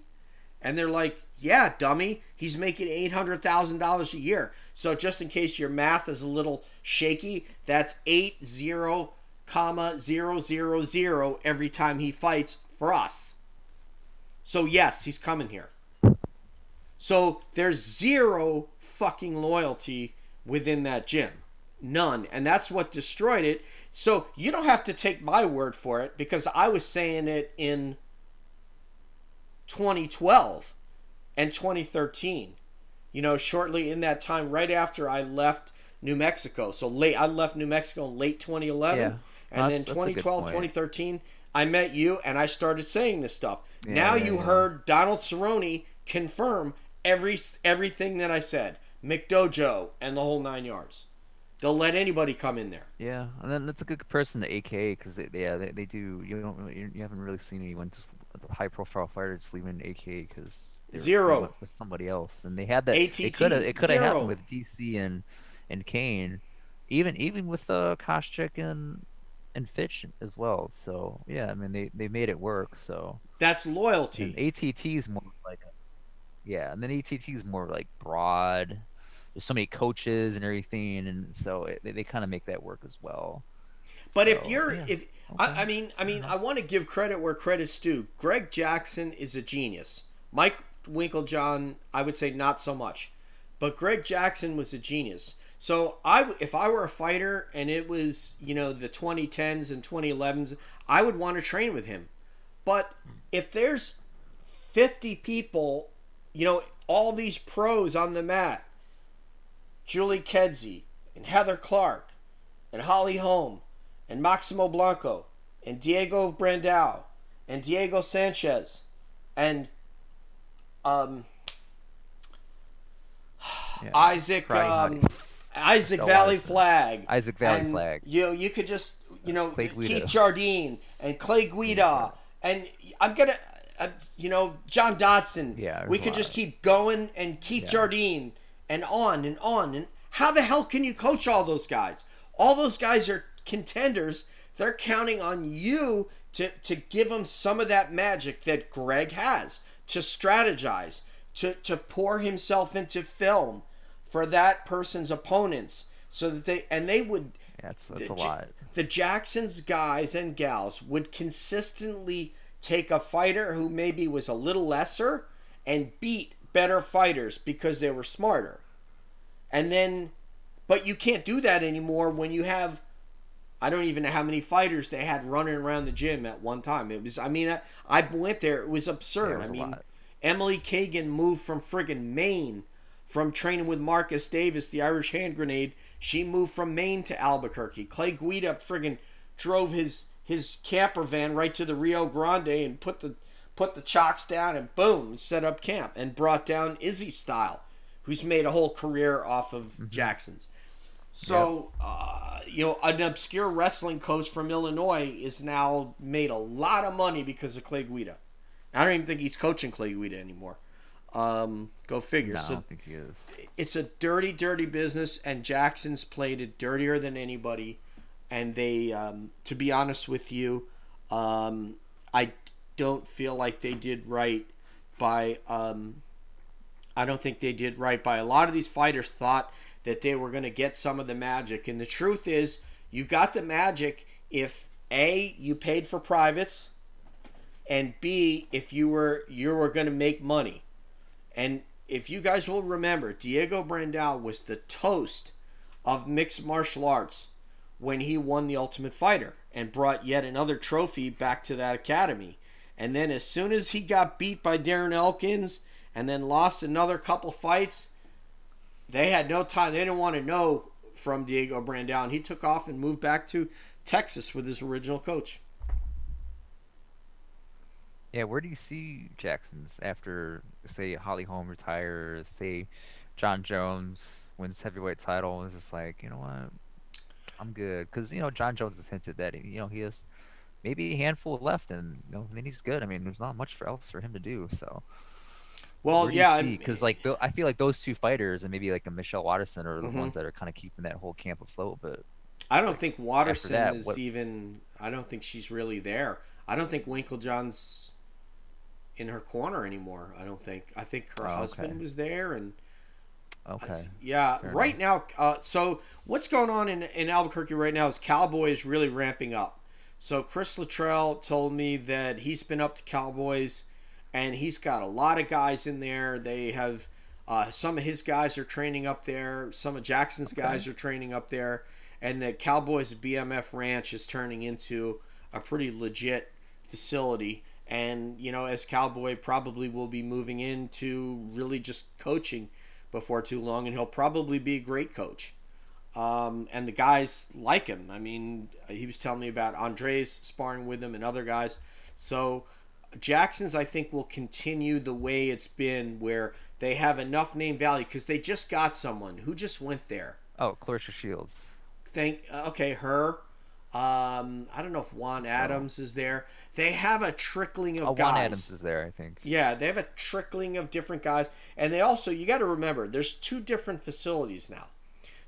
And they're like, "Yeah, dummy. He's making eight hundred thousand dollars a year. So just in case your math is a little shaky, that's eight zero comma zero zero zero every time he fights for us. So yes, he's coming here. So there's zero fucking loyalty within that gym. None. And that's what destroyed it. So you don't have to take my word for it because I was saying it in 2012 and 2013. You know, shortly in that time, right after I left New Mexico. So late, I left New Mexico in late 2011. Yeah. And then that's 2012, 2013, I met you and I started saying this stuff. Yeah, now yeah, you heard Donald Cerrone confirm every everything that I said. McDojo and the whole nine yards. They'll let anybody come in there. Yeah, and then that's a good comparison to AKA because they, yeah, they, they do. You don't really, you haven't really seen anyone just high profile fighter just leaving AKA because Zero. with somebody else, and they had that. ATT, it could have it could have happened with DC and and Cain, even even with uh, Koscheck and and Fitch as well. So yeah, I mean they they made it work. So That's loyalty. ATT is more like a, yeah, and then ATT is more like broad. There's so many coaches and everything, and so it, they, they kind of make that work as well. But if you're yeah. if I, I mean I mean I want to give credit where credit's due. Greg Jackson is a genius. Mike Winkeljohn, I would say not so much, but Greg Jackson was a genius. So I, if I were a fighter and it was you know the 2010s and 2011s, I would want to train with him. But if there's 50 people, you know, all these pros on the mat, Julie Kedzie and Heather Clark and Holly Holm and Maximo Blanco and Diego Brandao and Diego Sanchez and um, Yeah. Isaac um, Isaac Valley. Flag. Isaac Valley and, Flag. You know, you could just you know Keith Jardine and Clay Guida and I'm gonna uh, you know John Dodson. Yeah, we could just keep going and Keith Yeah. Jardine and on and on and how the hell can you coach all those guys? All those guys are contenders. They're counting on you to to give them some of that magic that Greg has to strategize, to to pour himself into film for that person's opponents, so that they and they would. Yeah, that's, that's a the Ja- lot. The Jacksons guys and gals would consistently take a fighter who maybe was a little lesser and beat better fighters because they were smarter. And then, but you can't do that anymore when you have. I don't even know how many fighters they had running around the gym at one time. It was, I mean, I, I went there. It was absurd. Yeah, it was I mean, lot. Emily Kagan moved from friggin' Maine from training with Marcus Davis, the Irish hand grenade. She moved from Maine to Albuquerque. Clay Guida friggin' drove his his camper van right to the Rio Grande and put the put the chocks down and boom, set up camp and brought down Izzy Style, who's made a whole career off of Mm-hmm. Jackson's. So, uh, you know, an obscure wrestling coach from Illinois is now made a lot of money because of Clay Guida. I don't even think he's coaching Clay Guida anymore. Um, go figure. No, I don't think he is. it's a dirty, dirty business, and Jackson's played it dirtier than anybody. And they, um, to be honest with you, um, I don't feel like they did right by. Um, I don't think they did right by a lot of these fighters thought that they were going to get some of the magic, and the truth is, you got the magic if a you paid for privates, and b if you were you were going to make money. And if you guys will remember, Diego Brandao was the toast of mixed martial arts when he won the Ultimate Fighter and brought yet another trophy back to that academy. And then as soon as he got beat by Darren Elkins and then lost another couple fights, they had no time. They didn't want to know from Diego Brandao. He took off and moved back to Texas with his original coach. Yeah, where do you see Jackson's after, say, Holly Holm retires, say, Jon Jones wins heavyweight title, is just like, you know what, I'm good, because you know Jon Jones has hinted that you know he has maybe a handful left, and you know then he's good. I mean, there's not much else for him to do. So, Well, yeah, because like I feel like those two fighters and maybe like a Michelle Waterson are the Mhm. ones that are kind of keeping that whole camp afloat. But I don't think Waterson that, is what- even. I don't think she's really there. I don't think Winkeljohn's in her corner anymore. I don't think. I think her Oh, husband okay. was there, and okay, yeah, Fair right now. Uh, so what's going on in in Albuquerque right now is Cowboy is really ramping up. So Chris Luttrell told me that he's been up to Cowboys, and he's got a lot of guys in there. They have Uh, some of his guys are training up there. Some of Jackson's guys are training up there, and the Cowboys BMF Ranch is turning into a pretty legit facility. And you know, as Cowboy probably will be moving into really just coaching before too long, and he'll probably be a great coach. Um, and the guys like him. I mean, he was telling me about Andres sparring with him and other guys. So Jackson's, I think, will continue the way it's been, where they have enough name value because they just got someone who just went there. Oh, Claressa Shields. Think, uh, okay, her. Um, I don't know if Juan Adams is there. They have a trickling of Oh, guys. Juan Adams is there, I think. Yeah, they have a trickling of different guys. And they also, you got to remember, there's two different facilities now.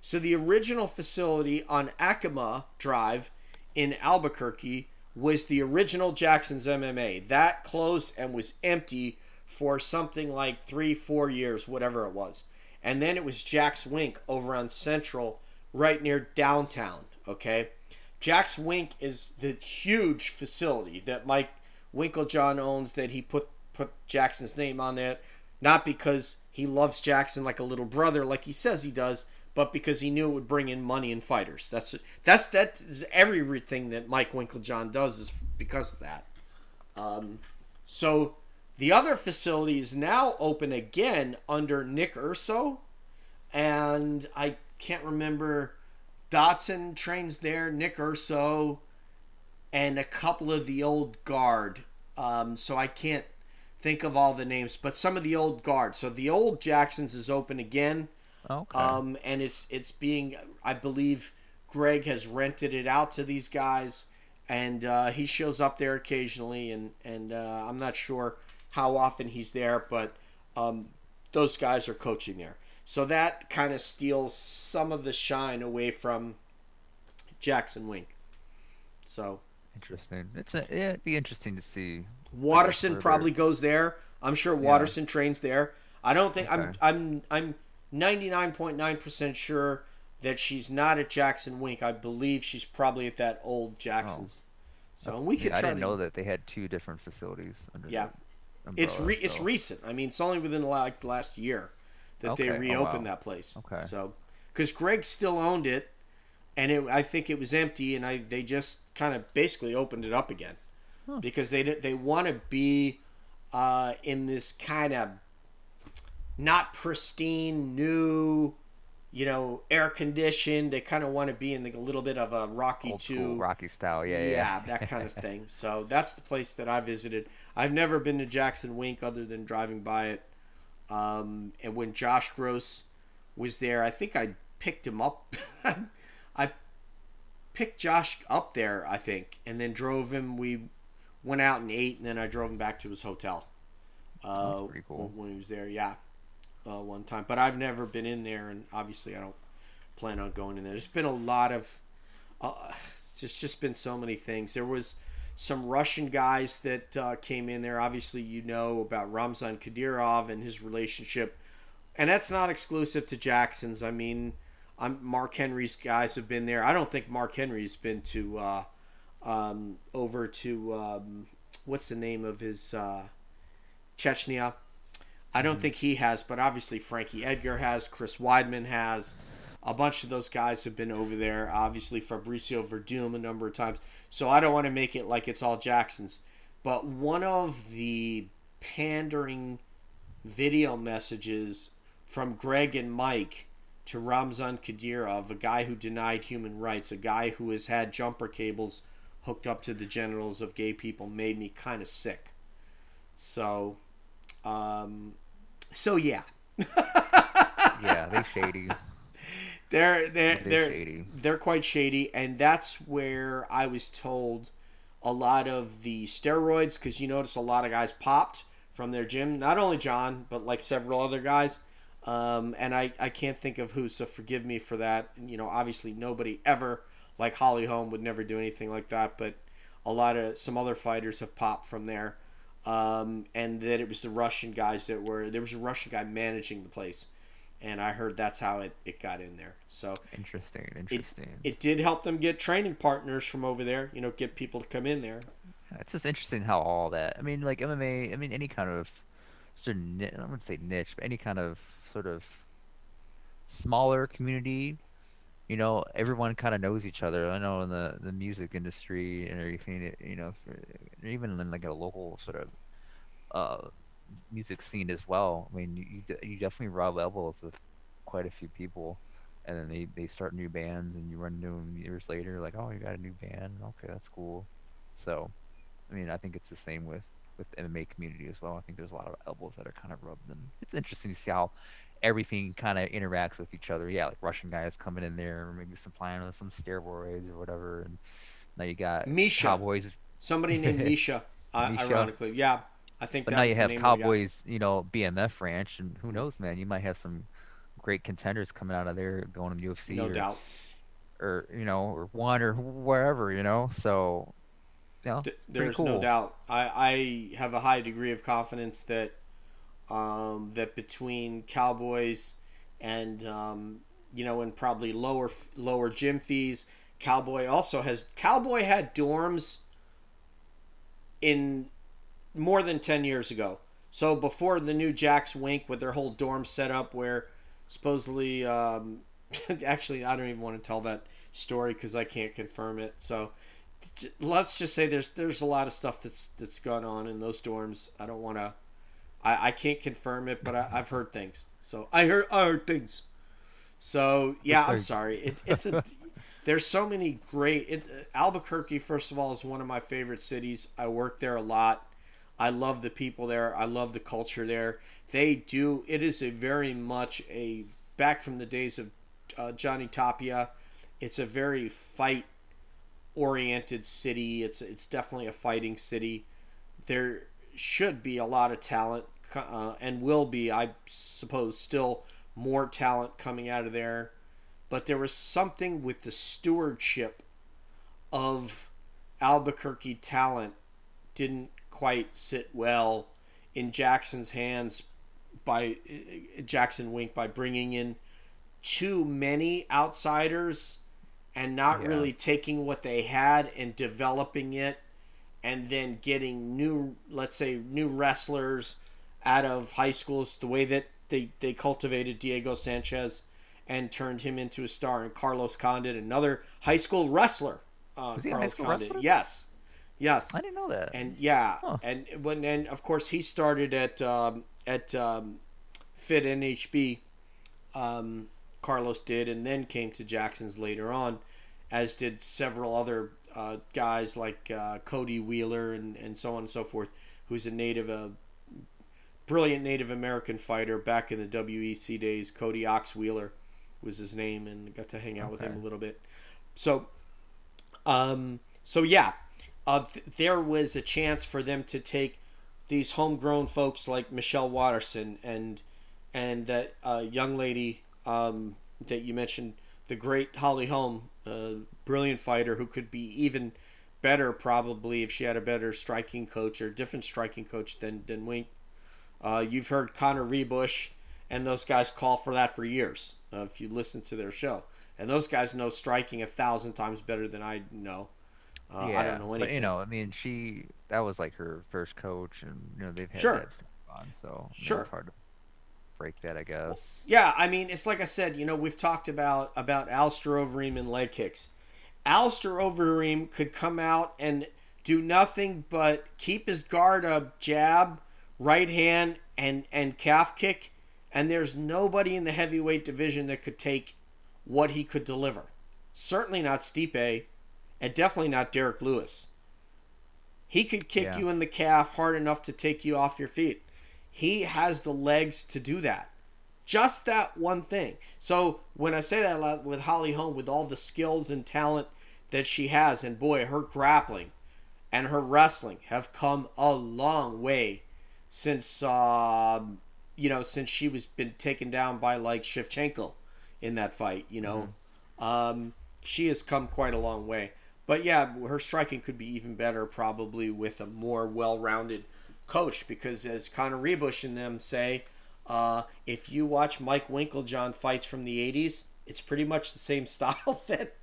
So the original facility on Acoma Drive in Albuquerque was the original Jackson's MMA. That closed and was empty for something like three, four years, whatever it was. And then it was Jack's Wink over on Central, right near downtown. Okay. Jack's Wink is the huge facility that Mike Winkeljohn owns that he put put Jackson's name on that, not because he loves Jackson like a little brother, like he says he does, but because he knew it would bring in money and fighters. That's that's that is everything that Mike Winkeljohn does is because of that. Um, so the other facility is now open again under Nick Urso, and I can't remember. Dodson trains there. Nick Urso, and a couple of the old guard. Um, so I can't think of all the names, but some of the old guard. So the old Jacksons is open again. Okay. Um, and it's it's being, I believe, Greg has rented it out to these guys, and uh, he shows up there occasionally, and and uh, I'm not sure how often he's there, but um, those guys are coaching there, so that kind of steals some of the shine away from Jackson Wink. So Interesting. It's a, yeah, it'd be interesting to see. Waterson further. probably goes there. I'm sure Waterson trains there. I don't think I'm I'm I'm 99.9% sure that she's not at Jackson Wink. I believe she's probably at that old Jackson's. So and we could Yeah, I didn't to know that they had two different facilities. Under Yeah. the It's umbrella, re- it's recent. I mean, it's only within like the last year that they Okay. Oh, reopened wow. that place. Okay. So, because Greg still owned it, and it, I think it was empty, and I they just kind of basically opened it up again because they they want to be uh, in this kind of not pristine new. You know, air conditioned. They kind of want to be in the, a little bit of a Rocky old Two, Rocky style. Yeah, yeah. yeah, that kind of thing. So that's the place that I visited. I've never been to Jackson Wink other than driving by it. Um, and when Josh Gross was there, I think I picked him up. I picked Josh up there, I think, and then drove him. We went out and ate, and then I drove him back to his hotel. Uh, That's pretty cool. When he was there, yeah, uh, one time. But I've never been in there, and obviously I don't plan on going in there. There's been a lot of uh, it's just been so many things. There was some Russian guys that uh, came in there. Obviously, you know about Ramzan Kadyrov and his relationship, and that's not exclusive to Jackson's. I mean, I'm, Mark Henry's guys have been there. I don't think Mark Henry's been to uh, um, over to um, what's the name of his uh, Chechnya. I don't think he has, but obviously Frankie Edgar has, Chris Weidman has. A bunch of those guys have been over there. Obviously Fabricio Werdum a number of times. So I don't want to make it like it's all Jackson's. But one of the pandering video messages from Greg and Mike to Ramzan Kadyrov, a guy who denied human rights, a guy who has had jumper cables hooked up to the genitals of gay people, made me kind of sick. So, um, so yeah, yeah, they shady. they're they're They they're shady. they're quite shady, and that's where I was told a lot of the steroids because you notice a lot of guys popped from their gym. Not only Jon, but like several other guys. Um, and I, I can't think of who, so forgive me for that. You know, obviously nobody ever like Holly Holm would never do anything like that, but a lot of some other fighters have popped from there. Um, and that it was the Russian guys that were there was a Russian guy managing the place, and I heard that's how it, it got in there. So Interesting. it, Interesting. it did help them get training partners from over there. You know, get people to come in there. It's just interesting how all that. I mean, like MMA. I mean, any kind of sort of I wouldn't say niche, but any kind of sort of smaller community. You know, everyone kind of knows each other. I know in the the music industry and everything, you know, for, even in like a local sort of uh, music scene as well. I mean, you you, definitely rub elbows with quite a few people, and then they they start new bands, and you run into them years later, like, oh, you got a new band. Okay, that's cool. So, I mean, I think it's the same with with MMA community as well. I think there's a lot of elbows that are kind of rubbed, and it's interesting to see how everything kind of interacts with each other. Yeah, like Russian guys coming in there, maybe supplying with some steroids or whatever, and now you got Misha. Cowboys. Somebody named Misha, uh, Misha. ironically. Yeah, I think But that's now you the have name of the guy. Cowboys, you know, BMF ranch, and who knows, man? You might have some great contenders coming out of there going to the UFC No or, doubt. or you know, or one or wherever, you know. So, you know, Th- There's cool. no doubt. I, I have a high degree of confidence that um, that between Cowboys and um, you know, and probably lower lower gym fees, Cowboy also has Cowboy had dorms in more than 10 years ago. So before the new Jack's Wink with their whole dorm setup where supposedly um, actually I don't even want to tell that story cuz I can't confirm it. So let's just say there's there's a lot of stuff that's that's gone on in those dorms. I don't want to I, I can't confirm it, but I, I've heard things. So I heard I heard things. So yeah, I'm sorry. It, it's a there's so many great. It, Albuquerque, first of all, is one of my favorite cities. I work there a lot. I love the people there. I love the culture there. They do. It is a very much a back from the days of uh, Johnny Tapia. It's a very fight oriented city. It's it's definitely a fighting city. There should be a lot of talent uh, and will be, I suppose, still more talent coming out of there. But there was something with the stewardship of Albuquerque talent didn't quite sit well in Jackson's hands by Jackson Wink by bringing in too many outsiders and not Yeah. really taking what they had and developing it and then getting new let's say new wrestlers out of high schools the way that they, they cultivated Diego Sanchez and turned him into a star and Carlos Condit another high school wrestler uh, Was he a high Carlos school Condit wrestler? yes yes I didn't know that. and yeah, Huh. and when and of course he started at um, at um, Fit NHB. Um, Carlos did, and then came to Jackson's later on, as did several other uh, guys like uh, Cody Wheeler and, and so on and so forth, who's a native, a brilliant Native American fighter back in the WEC days. Cody Ox Wheeler was his name, and got to hang out with him a little bit. So, um, so yeah, uh, th- there was a chance for them to take these homegrown folks like Michelle Waterson and and that uh, young lady um, that you mentioned, the great Holly Holm, uh, brilliant fighter who could be even better probably if she had a better striking coach or different striking coach than than Wink. Uh, you've heard Connor Ruebusch and those guys call for that for years. Uh, if you listen to their show, and those guys know striking a thousand times better than I know. Uh, yeah, I don't know anything. but you know, I mean, she that was like her first coach, and you know they've had Sure. that stuff on, so you know, Sure. it's hard to break that, I guess. Yeah, I mean, it's like I said. You know, we've talked about about Alistair Overeem and leg kicks. Alistair Overeem could come out and do nothing but keep his guard up, jab, right hand, and and calf kick, and there's nobody in the heavyweight division that could take what he could deliver. Certainly not Stipe, and definitely not Derrick Lewis. He could kick Yeah. you in the calf hard enough to take you off your feet. He has the legs to do that. Just that one thing. So when I say that a lot with Holly Holm, with all the skills and talent that she has, and boy, her grappling and her wrestling have come a long way since um, you know since she was been taken down by like Shevchenko in that fight. You know, um, she has come quite a long way. But yeah, her striking could be even better probably with a more well-rounded coach because as Connor Ruebusch and them say, uh, if you watch Mike Winkeljohn fights from the '80s, it's pretty much the same style that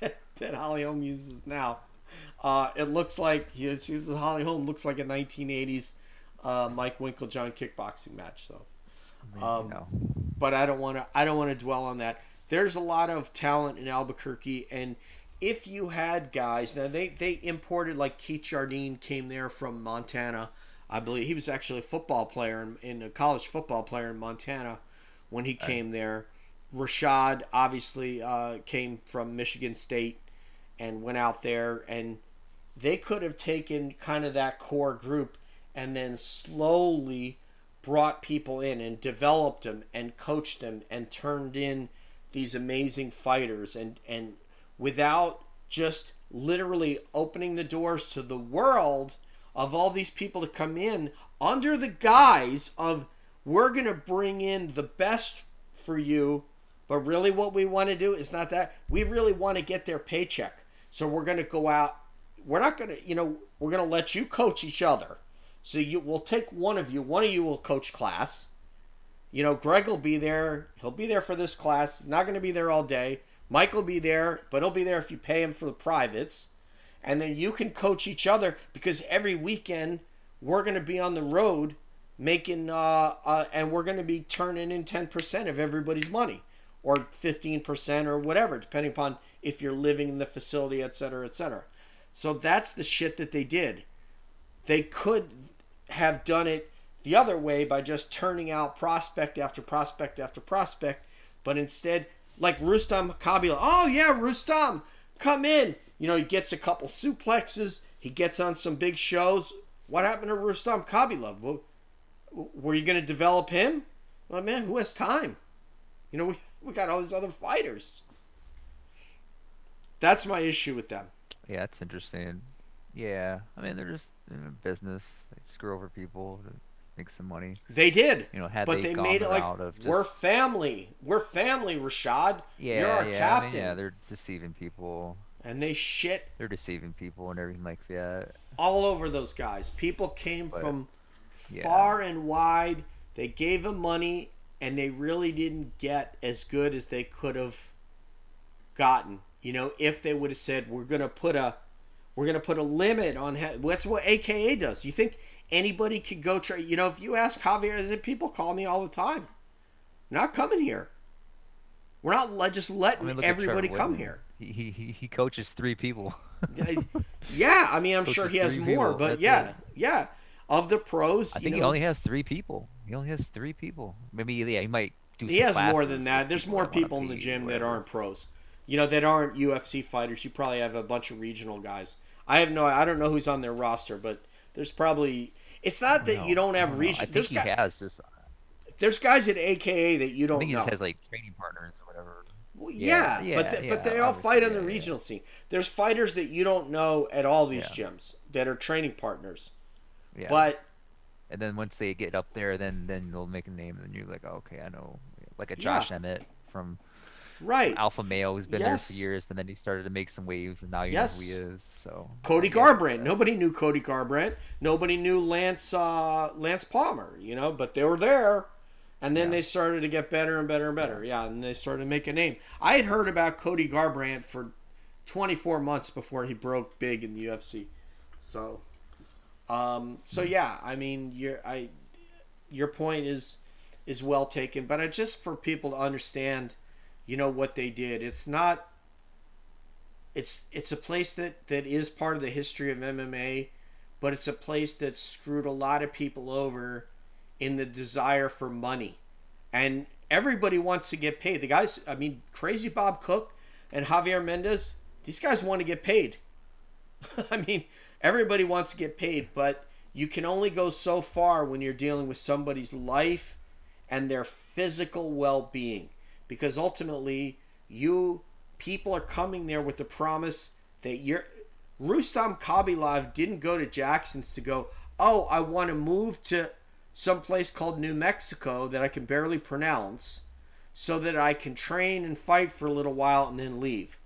that, that Holly Holm uses now. Uh, it looks like he, she's Holly Holm looks like a 1980s uh, Mike Winkeljohn kickboxing match. So, Um, but I don't want to. I don't want to dwell on that. There's a lot of talent in Albuquerque, and if you had guys now, they they imported like Keith Jardine came there from Montana. I believe he was actually a football player in, in a college football player in Montana when he came there. Rashad obviously uh, came from Michigan State and went out there, and they could have taken kind of that core group and then slowly brought people in and developed them and coached them and turned in these amazing fighters and and without just literally opening the doors to the world of all these people to come in under the guise of we're going to bring in the best for you but really what we want to do is not that we really want to get their paycheck so we're going to go out we're not going to you know we're going to let you coach each other so you we'll take one of you one of you will coach class you know, Greg will be there. He'll be there for this class. He's not going to be there all day. Mike will be there, but he'll be there if you pay him for the privates. And then you can coach each other because every weekend we're going to be on the road making, uh, uh, and we're going to be turning in 10% of everybody's money or 15% or whatever, depending upon if you're living in the facility, et cetera, et cetera. So that's the shit that they did. They could have done it the other way by just turning out prospect after prospect after prospect, but instead, like Rustam Khabilov, oh yeah, Rustam, come in. You know, he gets a couple suplexes, he gets on some big shows. What happened to Rustam Khabilov? Well, were you going to develop him? Well, man, who has time? You know, we, we got all these other fighters. That's my issue with them. yeah, that's interesting. Yeah, I mean they're just in a business. They screw over people to make some money. They did. You know, had but they they made it like of we're family. We're family, Rashad. Yeah, You're our yeah, I captain. mean, yeah, they're deceiving people. And they shit They're deceiving people and everything like that. all over those guys. People came But, from yeah. far and wide. They gave them money, and they really didn't get as good as they could have gotten. You know, if they would have said, "We're gonna put a, we're gonna put a limit on." Ha-. That's what AKA does. You think anybody could go try? You know, if you ask Javier, people call me all the time. Not coming here. We're not just I letting mean, at Trevor everybody come here. He, he he he coaches three people. yeah, I mean, I'm Coaches sure he has more, people, but that's yeah, it. yeah. Of the pros, I think he only has three people. He only has three people. Maybe yeah, he might do. he has more than that. There's more people in the gym that aren't pros. You know, that aren't UFC fighters. You probably have a bunch of regional guys. I have no, I don't know who's on their roster, but there's probably. It's not that No, you don't I have know. I regional. think There's, he guy, has just. Uh, there's guys at AKA that you don't think he know. has like training partners. Well, yeah, Yeah, but yeah, but they all fight on the yeah, regional scene. There's fighters that you don't know at all these gyms that are training partners. Yeah. But and then once they get up there, then then they'll make a name, and then you're like, oh, okay, I know. Like a Josh Emmett from right, Alpha Male, who's been there for years, but then he started to make some waves, and now you Yes. know who he is. So Cody. Garbrandt. Nobody knew Cody Garbrandt. Nobody knew Lance uh, Lance Palmer. You know, but they were there, and then Yeah. they started to get better and better and better. Yeah, and they started to make a name. I had heard about Cody Garbrandt for 24 months before he broke big in the UFC. So, um, so yeah, I mean, your I, your point is is well taken, but I just for people to understand, you know what they did. It's not it's it's a place that that is part of the history of MMA, but it's a place that screwed a lot of people over in the desire for money. And everybody wants to get paid. The guys, I mean, Crazy Bob Cook and Javier Mendez, these guys want to get paid. I mean, everybody wants to get paid, but you can only go so far when you're dealing with somebody's life and their physical well-being because ultimately you people are coming there with the promise that you're Rustam Khabilov didn't go to Jackson's to go, "Oh, I want to move to some place called New Mexico that I can barely pronounce so that I can train and fight for a little while and then leave."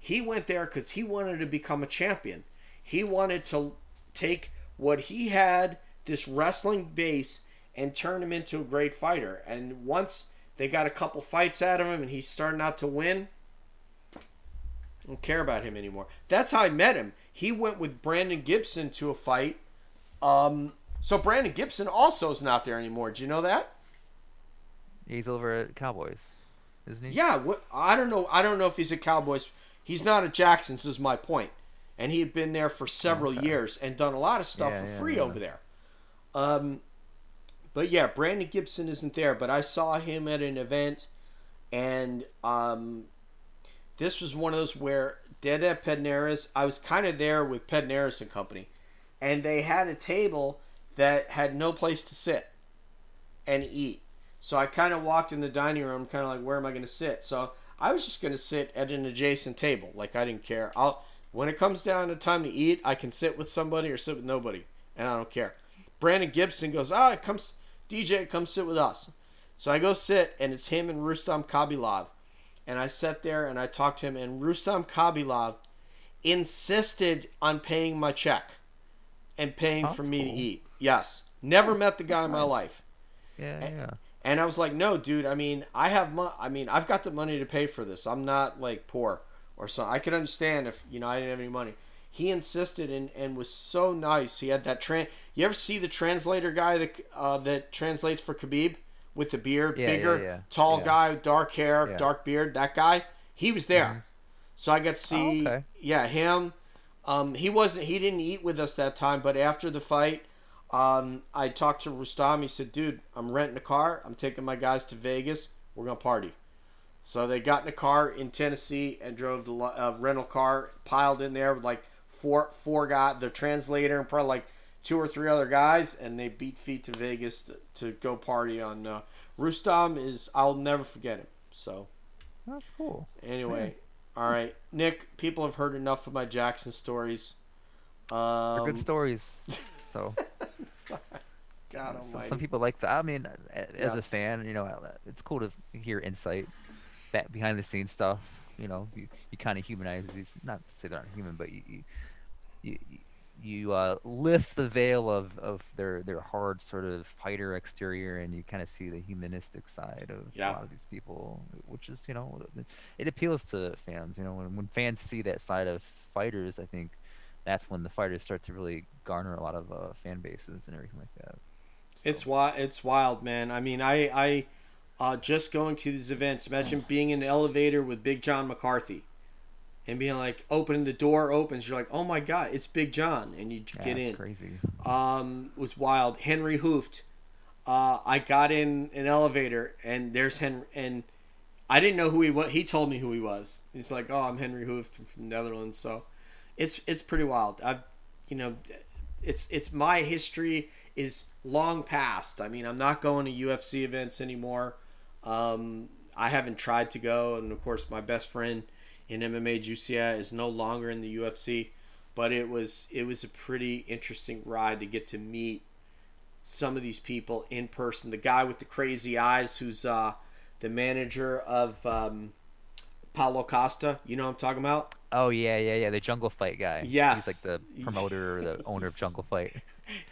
He went there cuz he wanted to become a champion. He wanted to take what he had, this wrestling base, and turn him into a great fighter. And once they got a couple fights out of him and he's starting out to win, I don't care about him anymore. That's how I met him. He went with Brandon Gibson to a fight. Um, So Brandon Gibson also is not there anymore. Do you know that? He's over at Cowboys, isn't he? Yeah, what I don't know. I don't know if he's a Cowboys. He's not a Jackson's. Is my point. And he had been there for several Okay. years and done a lot of stuff Yeah, for yeah, free yeah. over there. Um, but yeah, Brandon Gibson isn't there. But I saw him at an event, and um, this was one of those where Dede Pederneiras. I was kind of there with Pederneiras and company, and they had a table that had no place to sit and eat. So I kind of walked in the dining room, kind of like, where am I going to sit? So I was just going to sit at an adjacent table. Like I didn't care. I'll when it comes down to time to eat, I can sit with somebody or sit with nobody, and I don't care. Brandon Gibson goes, ah, it comes DJ, come sit with us. So I go sit, and it's him and Rustam Khabilov, and I sat there and I talked to him, and Rustam Khabilov insisted on paying my check and paying That's for me to eat. Yes, never met the guy in my life. Yeah, yeah. And I was like, no, dude. I mean, I have mo- I mean, I've got the money to pay for this. I'm not like poor or something. I could understand if you know I didn't have any money. He insisted and, and was so nice. He had that tran. You ever see the translator guy that uh, that translates for Khabib with the beard, Yeah, bigger, yeah, yeah. tall guy, dark hair, dark beard. That guy, he was there. So I got to see, Oh, okay. yeah, him. Um, he wasn't. He didn't eat with us that time, but after the fight, um, I talked to Rustam. He said, "Dude, I'm renting a car. I'm taking my guys to Vegas. We're gonna party." So they got in a car in Tennessee and drove the uh, rental car, piled in there with like four four guy, the translator, and probably like two or three other guys, and they beat feet to Vegas to, to go party on. Uh, Rustam is I'll never forget him. So That's cool. anyway, all right, Nick. People have heard enough of my Jackson stories. They're Um, good stories. So, God so Almighty. some people like that. I mean, as Yeah. a fan, you know, it's cool to hear insight, that behind the scenes stuff. You know, you, you kind of humanize these. Not to say they're not human, but you you you, you uh, lift the veil of, of their their hard sort of fighter exterior, and you kind of see the humanistic side of Yeah. a lot of these people, which is you know, it appeals to fans. You know, when when fans see that side of fighters, I think that's when the fighters start to really garner a lot of uh, fan bases and everything like that. It's wild. It's wild, man. I mean, I, I, uh, just going to these events. Imagine being in the elevator with Big John McCarthy, and being like, opening the door opens. You're like, oh my god, it's Big John, and you Yeah, get in. Crazy. Um, was wild. Henry Hooft. Uh, I got in an elevator, and there's Henry, and I didn't know who he was. He told me who he was. He's like, oh, I'm Henry Hooft from the Netherlands. So, it's it's pretty wild. I've, you know, it's it's my history is long past. I mean, I'm not going to UFC events anymore. Um, I haven't tried to go, and of course, my best friend in MMA Jussier is no longer in the UFC. But it was it was a pretty interesting ride to get to meet some of these people in person. The guy with the crazy eyes, who's uh, the manager of um, Paulo Costa. You know what I'm talking about? Oh yeah, yeah, yeah. The Jungle Fight guy. Yes. He's like the promoter or the owner of Jungle Fight.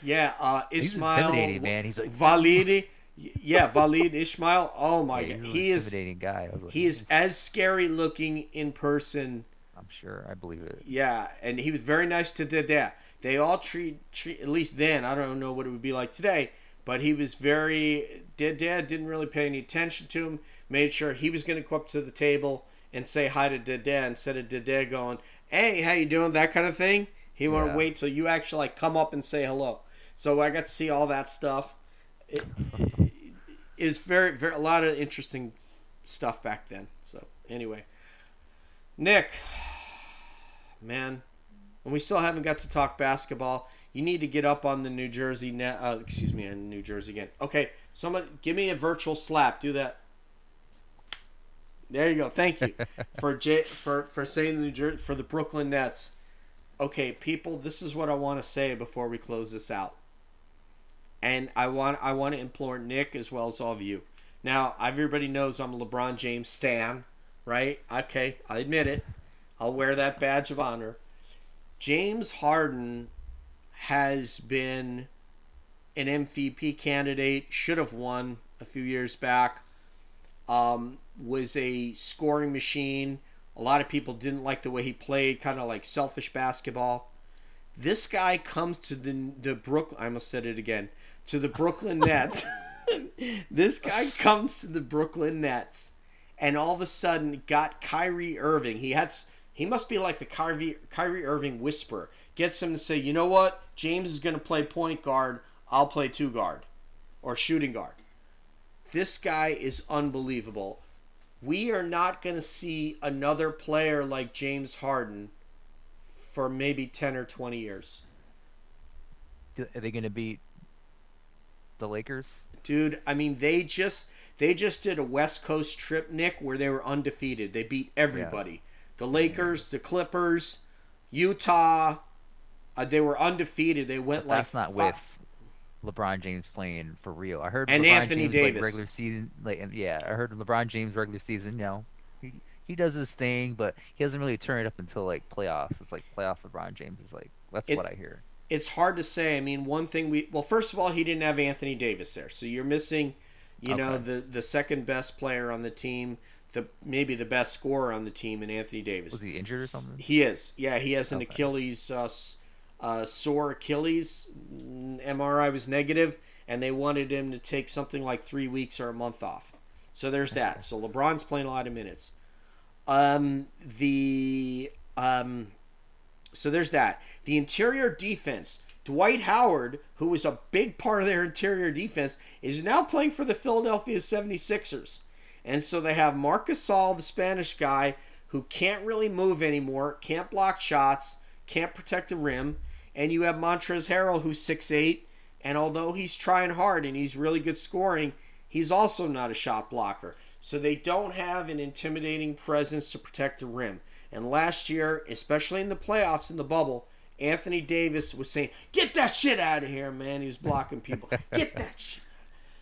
Yeah, uh, He's Ismail intimidating, man. He's like Validi. Yeah, Wallid Ismail. Oh my yeah, god, he's he an is intimidating guy. I was like, he is as scary looking in person. I'm sure. I believe it. Yeah, and he was very nice to Dada. They all treat treat at least then. I don't know what it would be like today, but he was very Dada didn't really pay any attention to him. Made sure he was going to go up to the table and say hi to Dada instead of Dada going, "Hey, how you doing?" That kind of thing. He want to wait till you actually like come up and say hello. So I got to see all that stuff. It, is very very a lot of interesting stuff back then. So anyway, Nick, man, and we still haven't got to talk basketball. You need to get up on the New Jersey net. Uh, excuse me, on New Jersey again. Okay, someone give me a virtual slap. Do that. There you go. Thank you for J- for for saying the New Jersey for the Brooklyn Nets. Okay, people, this is what I want to say before we close this out. And I want I want to implore Nick as well as all of you. Now, everybody knows I'm a LeBron James stan, right? Okay, I admit it. I'll wear that badge of honor. James Harden has been an MVP candidate, should have won a few years back. Um, was a scoring machine. A lot of people didn't like the way he played, kind of like selfish basketball. This guy comes to the the Brooklyn. I almost said it again. To the Brooklyn Nets. this guy comes to the Brooklyn Nets, and all of a sudden got Kyrie Irving. He had he must be like the Kyrie Kyrie Irving whisper. Gets him to say, you know what, James is going to play point guard. I'll play two guard, or shooting guard. This guy is unbelievable. We are not going to see another player like James Harden for maybe 10 or 20 years. Are they going to beat the Lakers? Dude, I mean they just they just did a West Coast trip, Nick, where they were undefeated. They beat everybody. The Lakers, the Clippers, Utah. Uh, they were undefeated. They went But like that's not fi- with LeBron James playing for real. I heard And LeBron Anthony James Davis. like regular season, like yeah, I heard LeBron James regular season. You know, he he does his thing, but he doesn't really turn it up until like playoffs. It's like playoff LeBron James is like that's It- what I hear. it's hard to say. I mean, one thing we well, first of all, he didn't have Anthony Davis there, so you're missing, you know, the the second best player on the team, the maybe the best scorer on the team, in Anthony Davis. Was he injured or something? He is. Yeah, he has an Okay. Achilles, uh, uh, sore Achilles. MRI was negative, and they wanted him to take something like three weeks or a month off. So there's that. So LeBron's playing a lot of minutes. Um, the um, so there's that. The interior defense. Dwight Howard, who was a big part of their interior defense, is now playing for the Philadelphia 76ers. And so they have Marcus Gasol, the Spanish guy, who can't really move anymore, can't block shots, can't protect the rim. And you have Montrezl Harrell, who's 6'8", and although he's trying hard and he's really good scoring, he's also not a shot blocker. So they don't have an intimidating presence to protect the rim. And last year, especially in the playoffs in the bubble, Anthony Davis was saying, "Get that shit out of here, man." He was blocking people. Get that shit.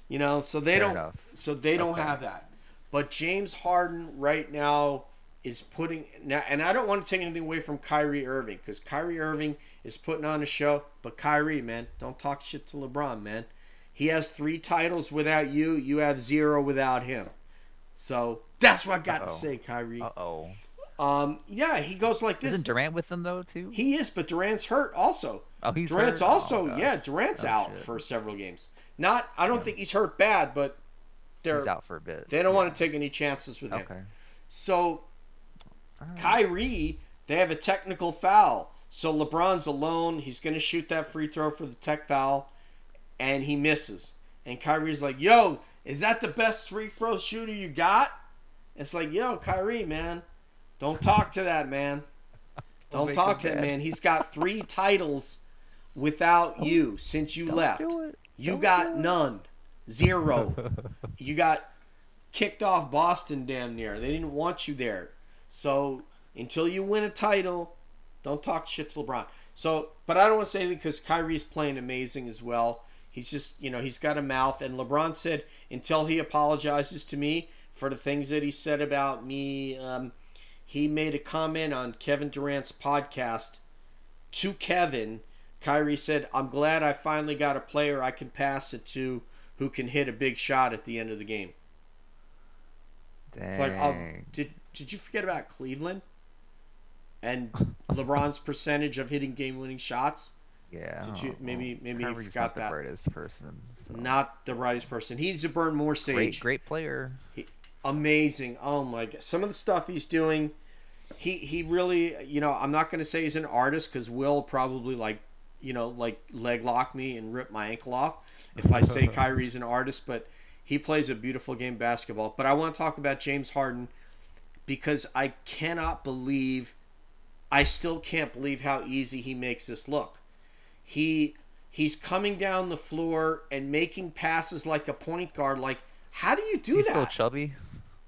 You know, so they Fair don't enough. so they don't have that. But James Harden right now is putting now, and I don't want to take anything away from Kyrie Irving because Kyrie Irving is putting on a show. But Kyrie, man, don't talk shit to LeBron, man. He has three titles without you. You have zero without him. So that's what I got Uh-oh. to say, Kyrie. Uh oh. Um, yeah, he goes like this. Isn't Durant with them though too? He is, but Durant's hurt also. Oh, he's Durant's hurt? also Oh, yeah, Durant's Oh, out shit. for several games. Not, I don't think he's hurt bad, but they're He's out for a bit. they don't Yeah. want to take any chances with him. Okay. So Kyrie, they have a technical foul. So LeBron's alone. He's going to shoot that free throw for the tech foul, and he misses. And Kyrie's like, "Yo, is that the best free throw shooter you got?" It's like, "Yo, Kyrie, man, don't talk to that man. Don't talk to him, man. He's got three titles without you since you Don't left. You got none, zero. you got kicked off Boston damn near. They didn't want you there. So until you win a title, don't talk shit to LeBron. So, but I don't want to say anything because Kyrie's playing amazing as well. He's just, you know, he's got a mouth. And LeBron said until he apologizes to me for the things that he said about me, um, he made a comment on Kevin Durant's podcast to Kevin. Kyrie said, I'm glad I finally got a player I can pass it to who can hit a big shot at the end of the game. Dang. It's like, um, did did you forget about Cleveland and LeBron's percentage of hitting game-winning shots? yeah. did you- maybe- maybe you Kyrie's forgot not that. the brightest person. so. Not the brightest person. He needs to burn more sage. Great, great player. Amazing. Oh my god, some of the stuff he's doing. He he really, you know, I'm not going to say he's an artist because Will probably like, you know, like leg lock me and rip my ankle off if I say Kyrie's an artist, but he plays a beautiful game basketball. But I want to talk about James Harden because I cannot believe I still can't believe how easy he makes this look. He he's coming down the floor and making passes like a point guard like how do you do He's that? still chubby.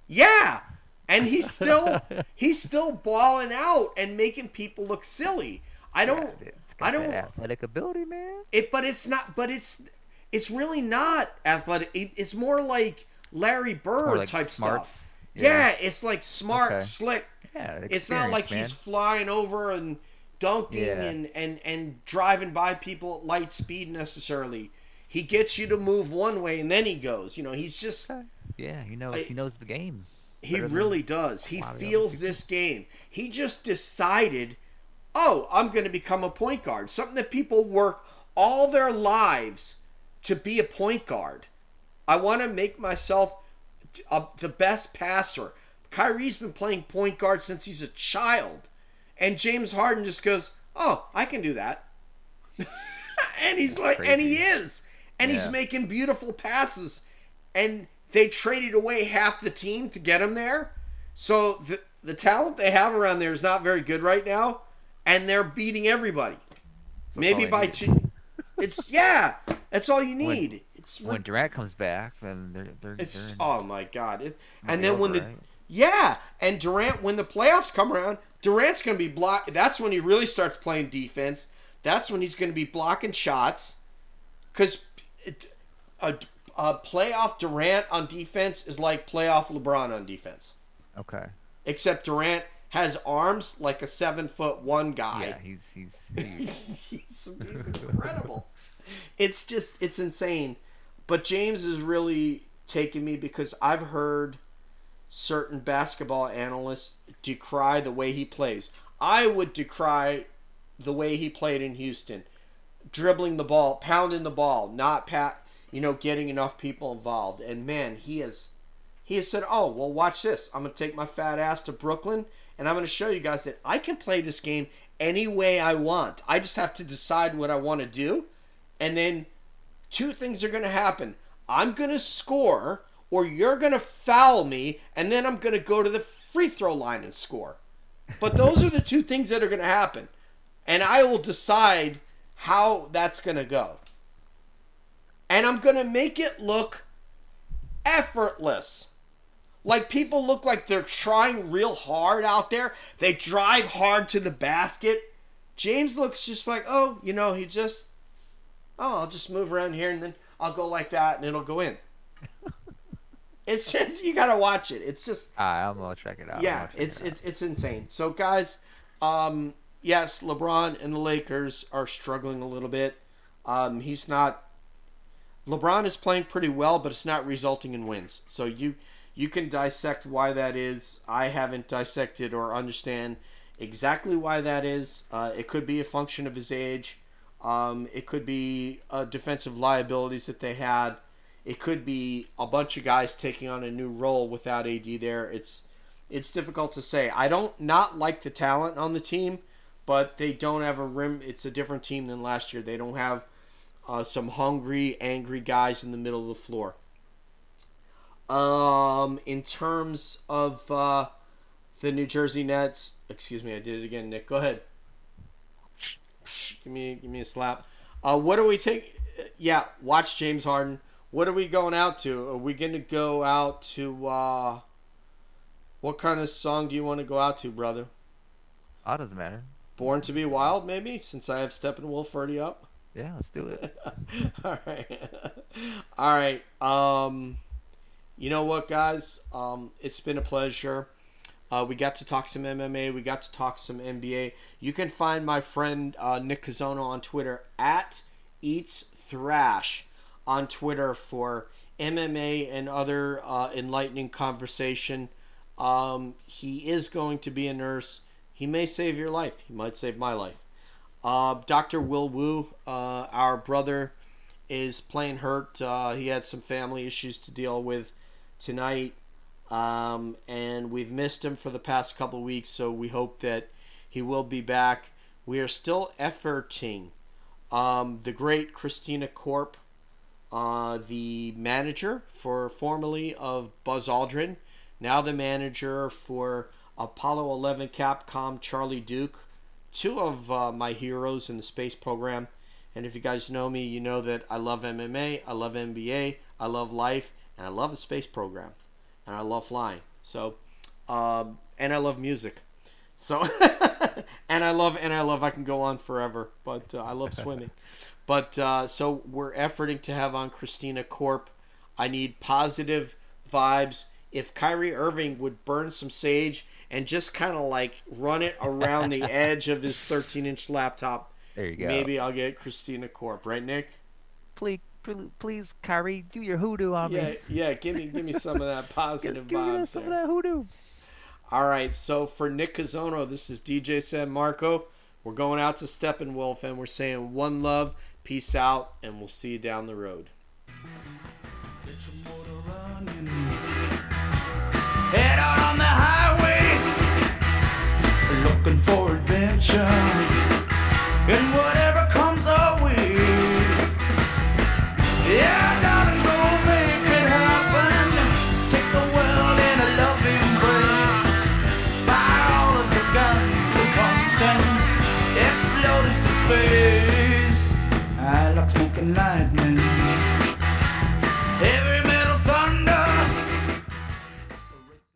Yeah. And he's still he's still balling out and making people look silly. I don't It's I don't athletic ability, man. it but it's not but it's it's really not athletic. It, it's more like Larry Bird like type smarts. stuff. Yeah. it's like smart, Okay. slick. Yeah, It's not like experience, he's flying over and dunking Yeah. and, and, and driving by people at light speed necessarily. He gets you to move one way and then he goes. You know, he's just. Yeah, he knows. I- he knows the game. he really does. He lot of the other feels this game. He just decided, oh, I'm going to become a point guard. Something that people work all their lives to be a point guard. I want to make myself uh, the best passer. Kyrie's been playing point guard since he's a child. And James Harden just goes, oh, I can do that. and he's like, and he is. And he's making beautiful passes. And they traded away half the team to get him there. So the, the talent they have around there is not very good right now. And they're beating everybody. Maybe by two. It's, yeah, that's all you need. it's When Durant comes back, then they're they're, it's they're in- oh my god! It, and then when the right? yeah, and Durant when the playoffs come around, Durant's going to be block. That's when he really starts playing defense. That's when he's going to be blocking shots, because a, a playoff Durant on defense is like playoff LeBron on defense, okay. except Durant has arms like a seven foot one guy. Yeah, he's he's huge. he's, he's incredible. it's just it's insane. But James is really taking me because I've heard certain basketball analysts decry the way he plays. I would decry the way he played in Houston, dribbling the ball, pounding the ball, not pat, you know, getting enough people involved. And man, he has he has said, "Oh, well, watch this. I'm going to take my fat ass to Brooklyn, and I'm going to show you guys that I can play this game any way I want. I just have to decide what I want to do, and then two things are going to happen. I'm going to score, or you're going to foul me, and then I'm going to go to the free throw line and score. But those are the two things that are going to happen, and I will decide how that's going to go." And I'm going to make it look effortless. Like people look like they're trying real hard out there. They drive hard to the basket. James looks just like, oh, you know, he just, oh, I'll just move around here and then I'll go like that and it'll go in. it's, it's you gotta watch it. It's just Alright, I'm gonna check it out. Yeah, it's it it's it's insane. So guys, um, yes, LeBron and the Lakers are struggling a little bit. Um, he's not. LeBron is playing pretty well, but it's not resulting in wins. So you you can dissect why that is. I haven't dissected or understand exactly why that is. Uh, it could be a function of his age. Um, it could be uh, defensive liabilities that they had. It could be a bunch of guys taking on a new role without AD there. It's it's difficult to say. I don't not like the talent on the team, but they don't have a rim. It's a different team than last year. They don't have uh, some hungry, angry guys in the middle of the floor. Um, in terms of uh, the New Jersey Nets, excuse me, I did it again. Nick, go ahead. Give me, give me a slap. Uh, what do we take? Yeah, watch James Harden. What are we going out to? Are we going to go out to? Uh, what kind of song do you want to go out to, brother? Oh, it doesn't matter. Born to be Wild, maybe, since I have Steppenwolf already up. Yeah, let's do it. All right. All right. Um, you know what, guys? Um, it's been a pleasure. Uh, we got to talk some MMA. We got to talk some NBA. You can find my friend uh, Nick Kazono on Twitter at Eats Thrash on Twitter for MMA and other uh, enlightening conversation. Um, he is going to be a nurse. He may save your life. He might save my life. Uh, Dr. Will Wu, uh, our brother, is playing hurt. Uh, he had some family issues to deal with tonight, um, and we've missed him for the past couple weeks. So we hope that he will be back. We are still efforting. Um, the great Christina Korp, uh, the manager for formerly of Buzz Aldrin, now the manager for Apollo 11 Capcom Charlie Duke two of uh, my heroes in the space program. And if you guys know me, you know that I love MMA, I love NBA, I love life, and I love the space program, and I love flying. So, um, and I love music. So, and I love and I love. I can go on forever, but uh, I love swimming. But uh, so we're efforting to have on Christina Korp. I need positive vibes. If Kyrie Irving would burn some sage and just kind of like run it around the edge of his 13 inch laptop, There you go. maybe I'll get Christina Korp. Right, Nick? Please, please, please, Kyrie, do your hoodoo on Yeah, me. yeah. Give me, give me some of that Give, positive give me vibes some of there. that hoodoo. All right. So for Nick Kazono, this is DJ San Marco. We're going out to Steppenwolf and we're saying one love, peace out, and we'll see you down the road. Get your motor running. Head out on the highway, looking for adventure,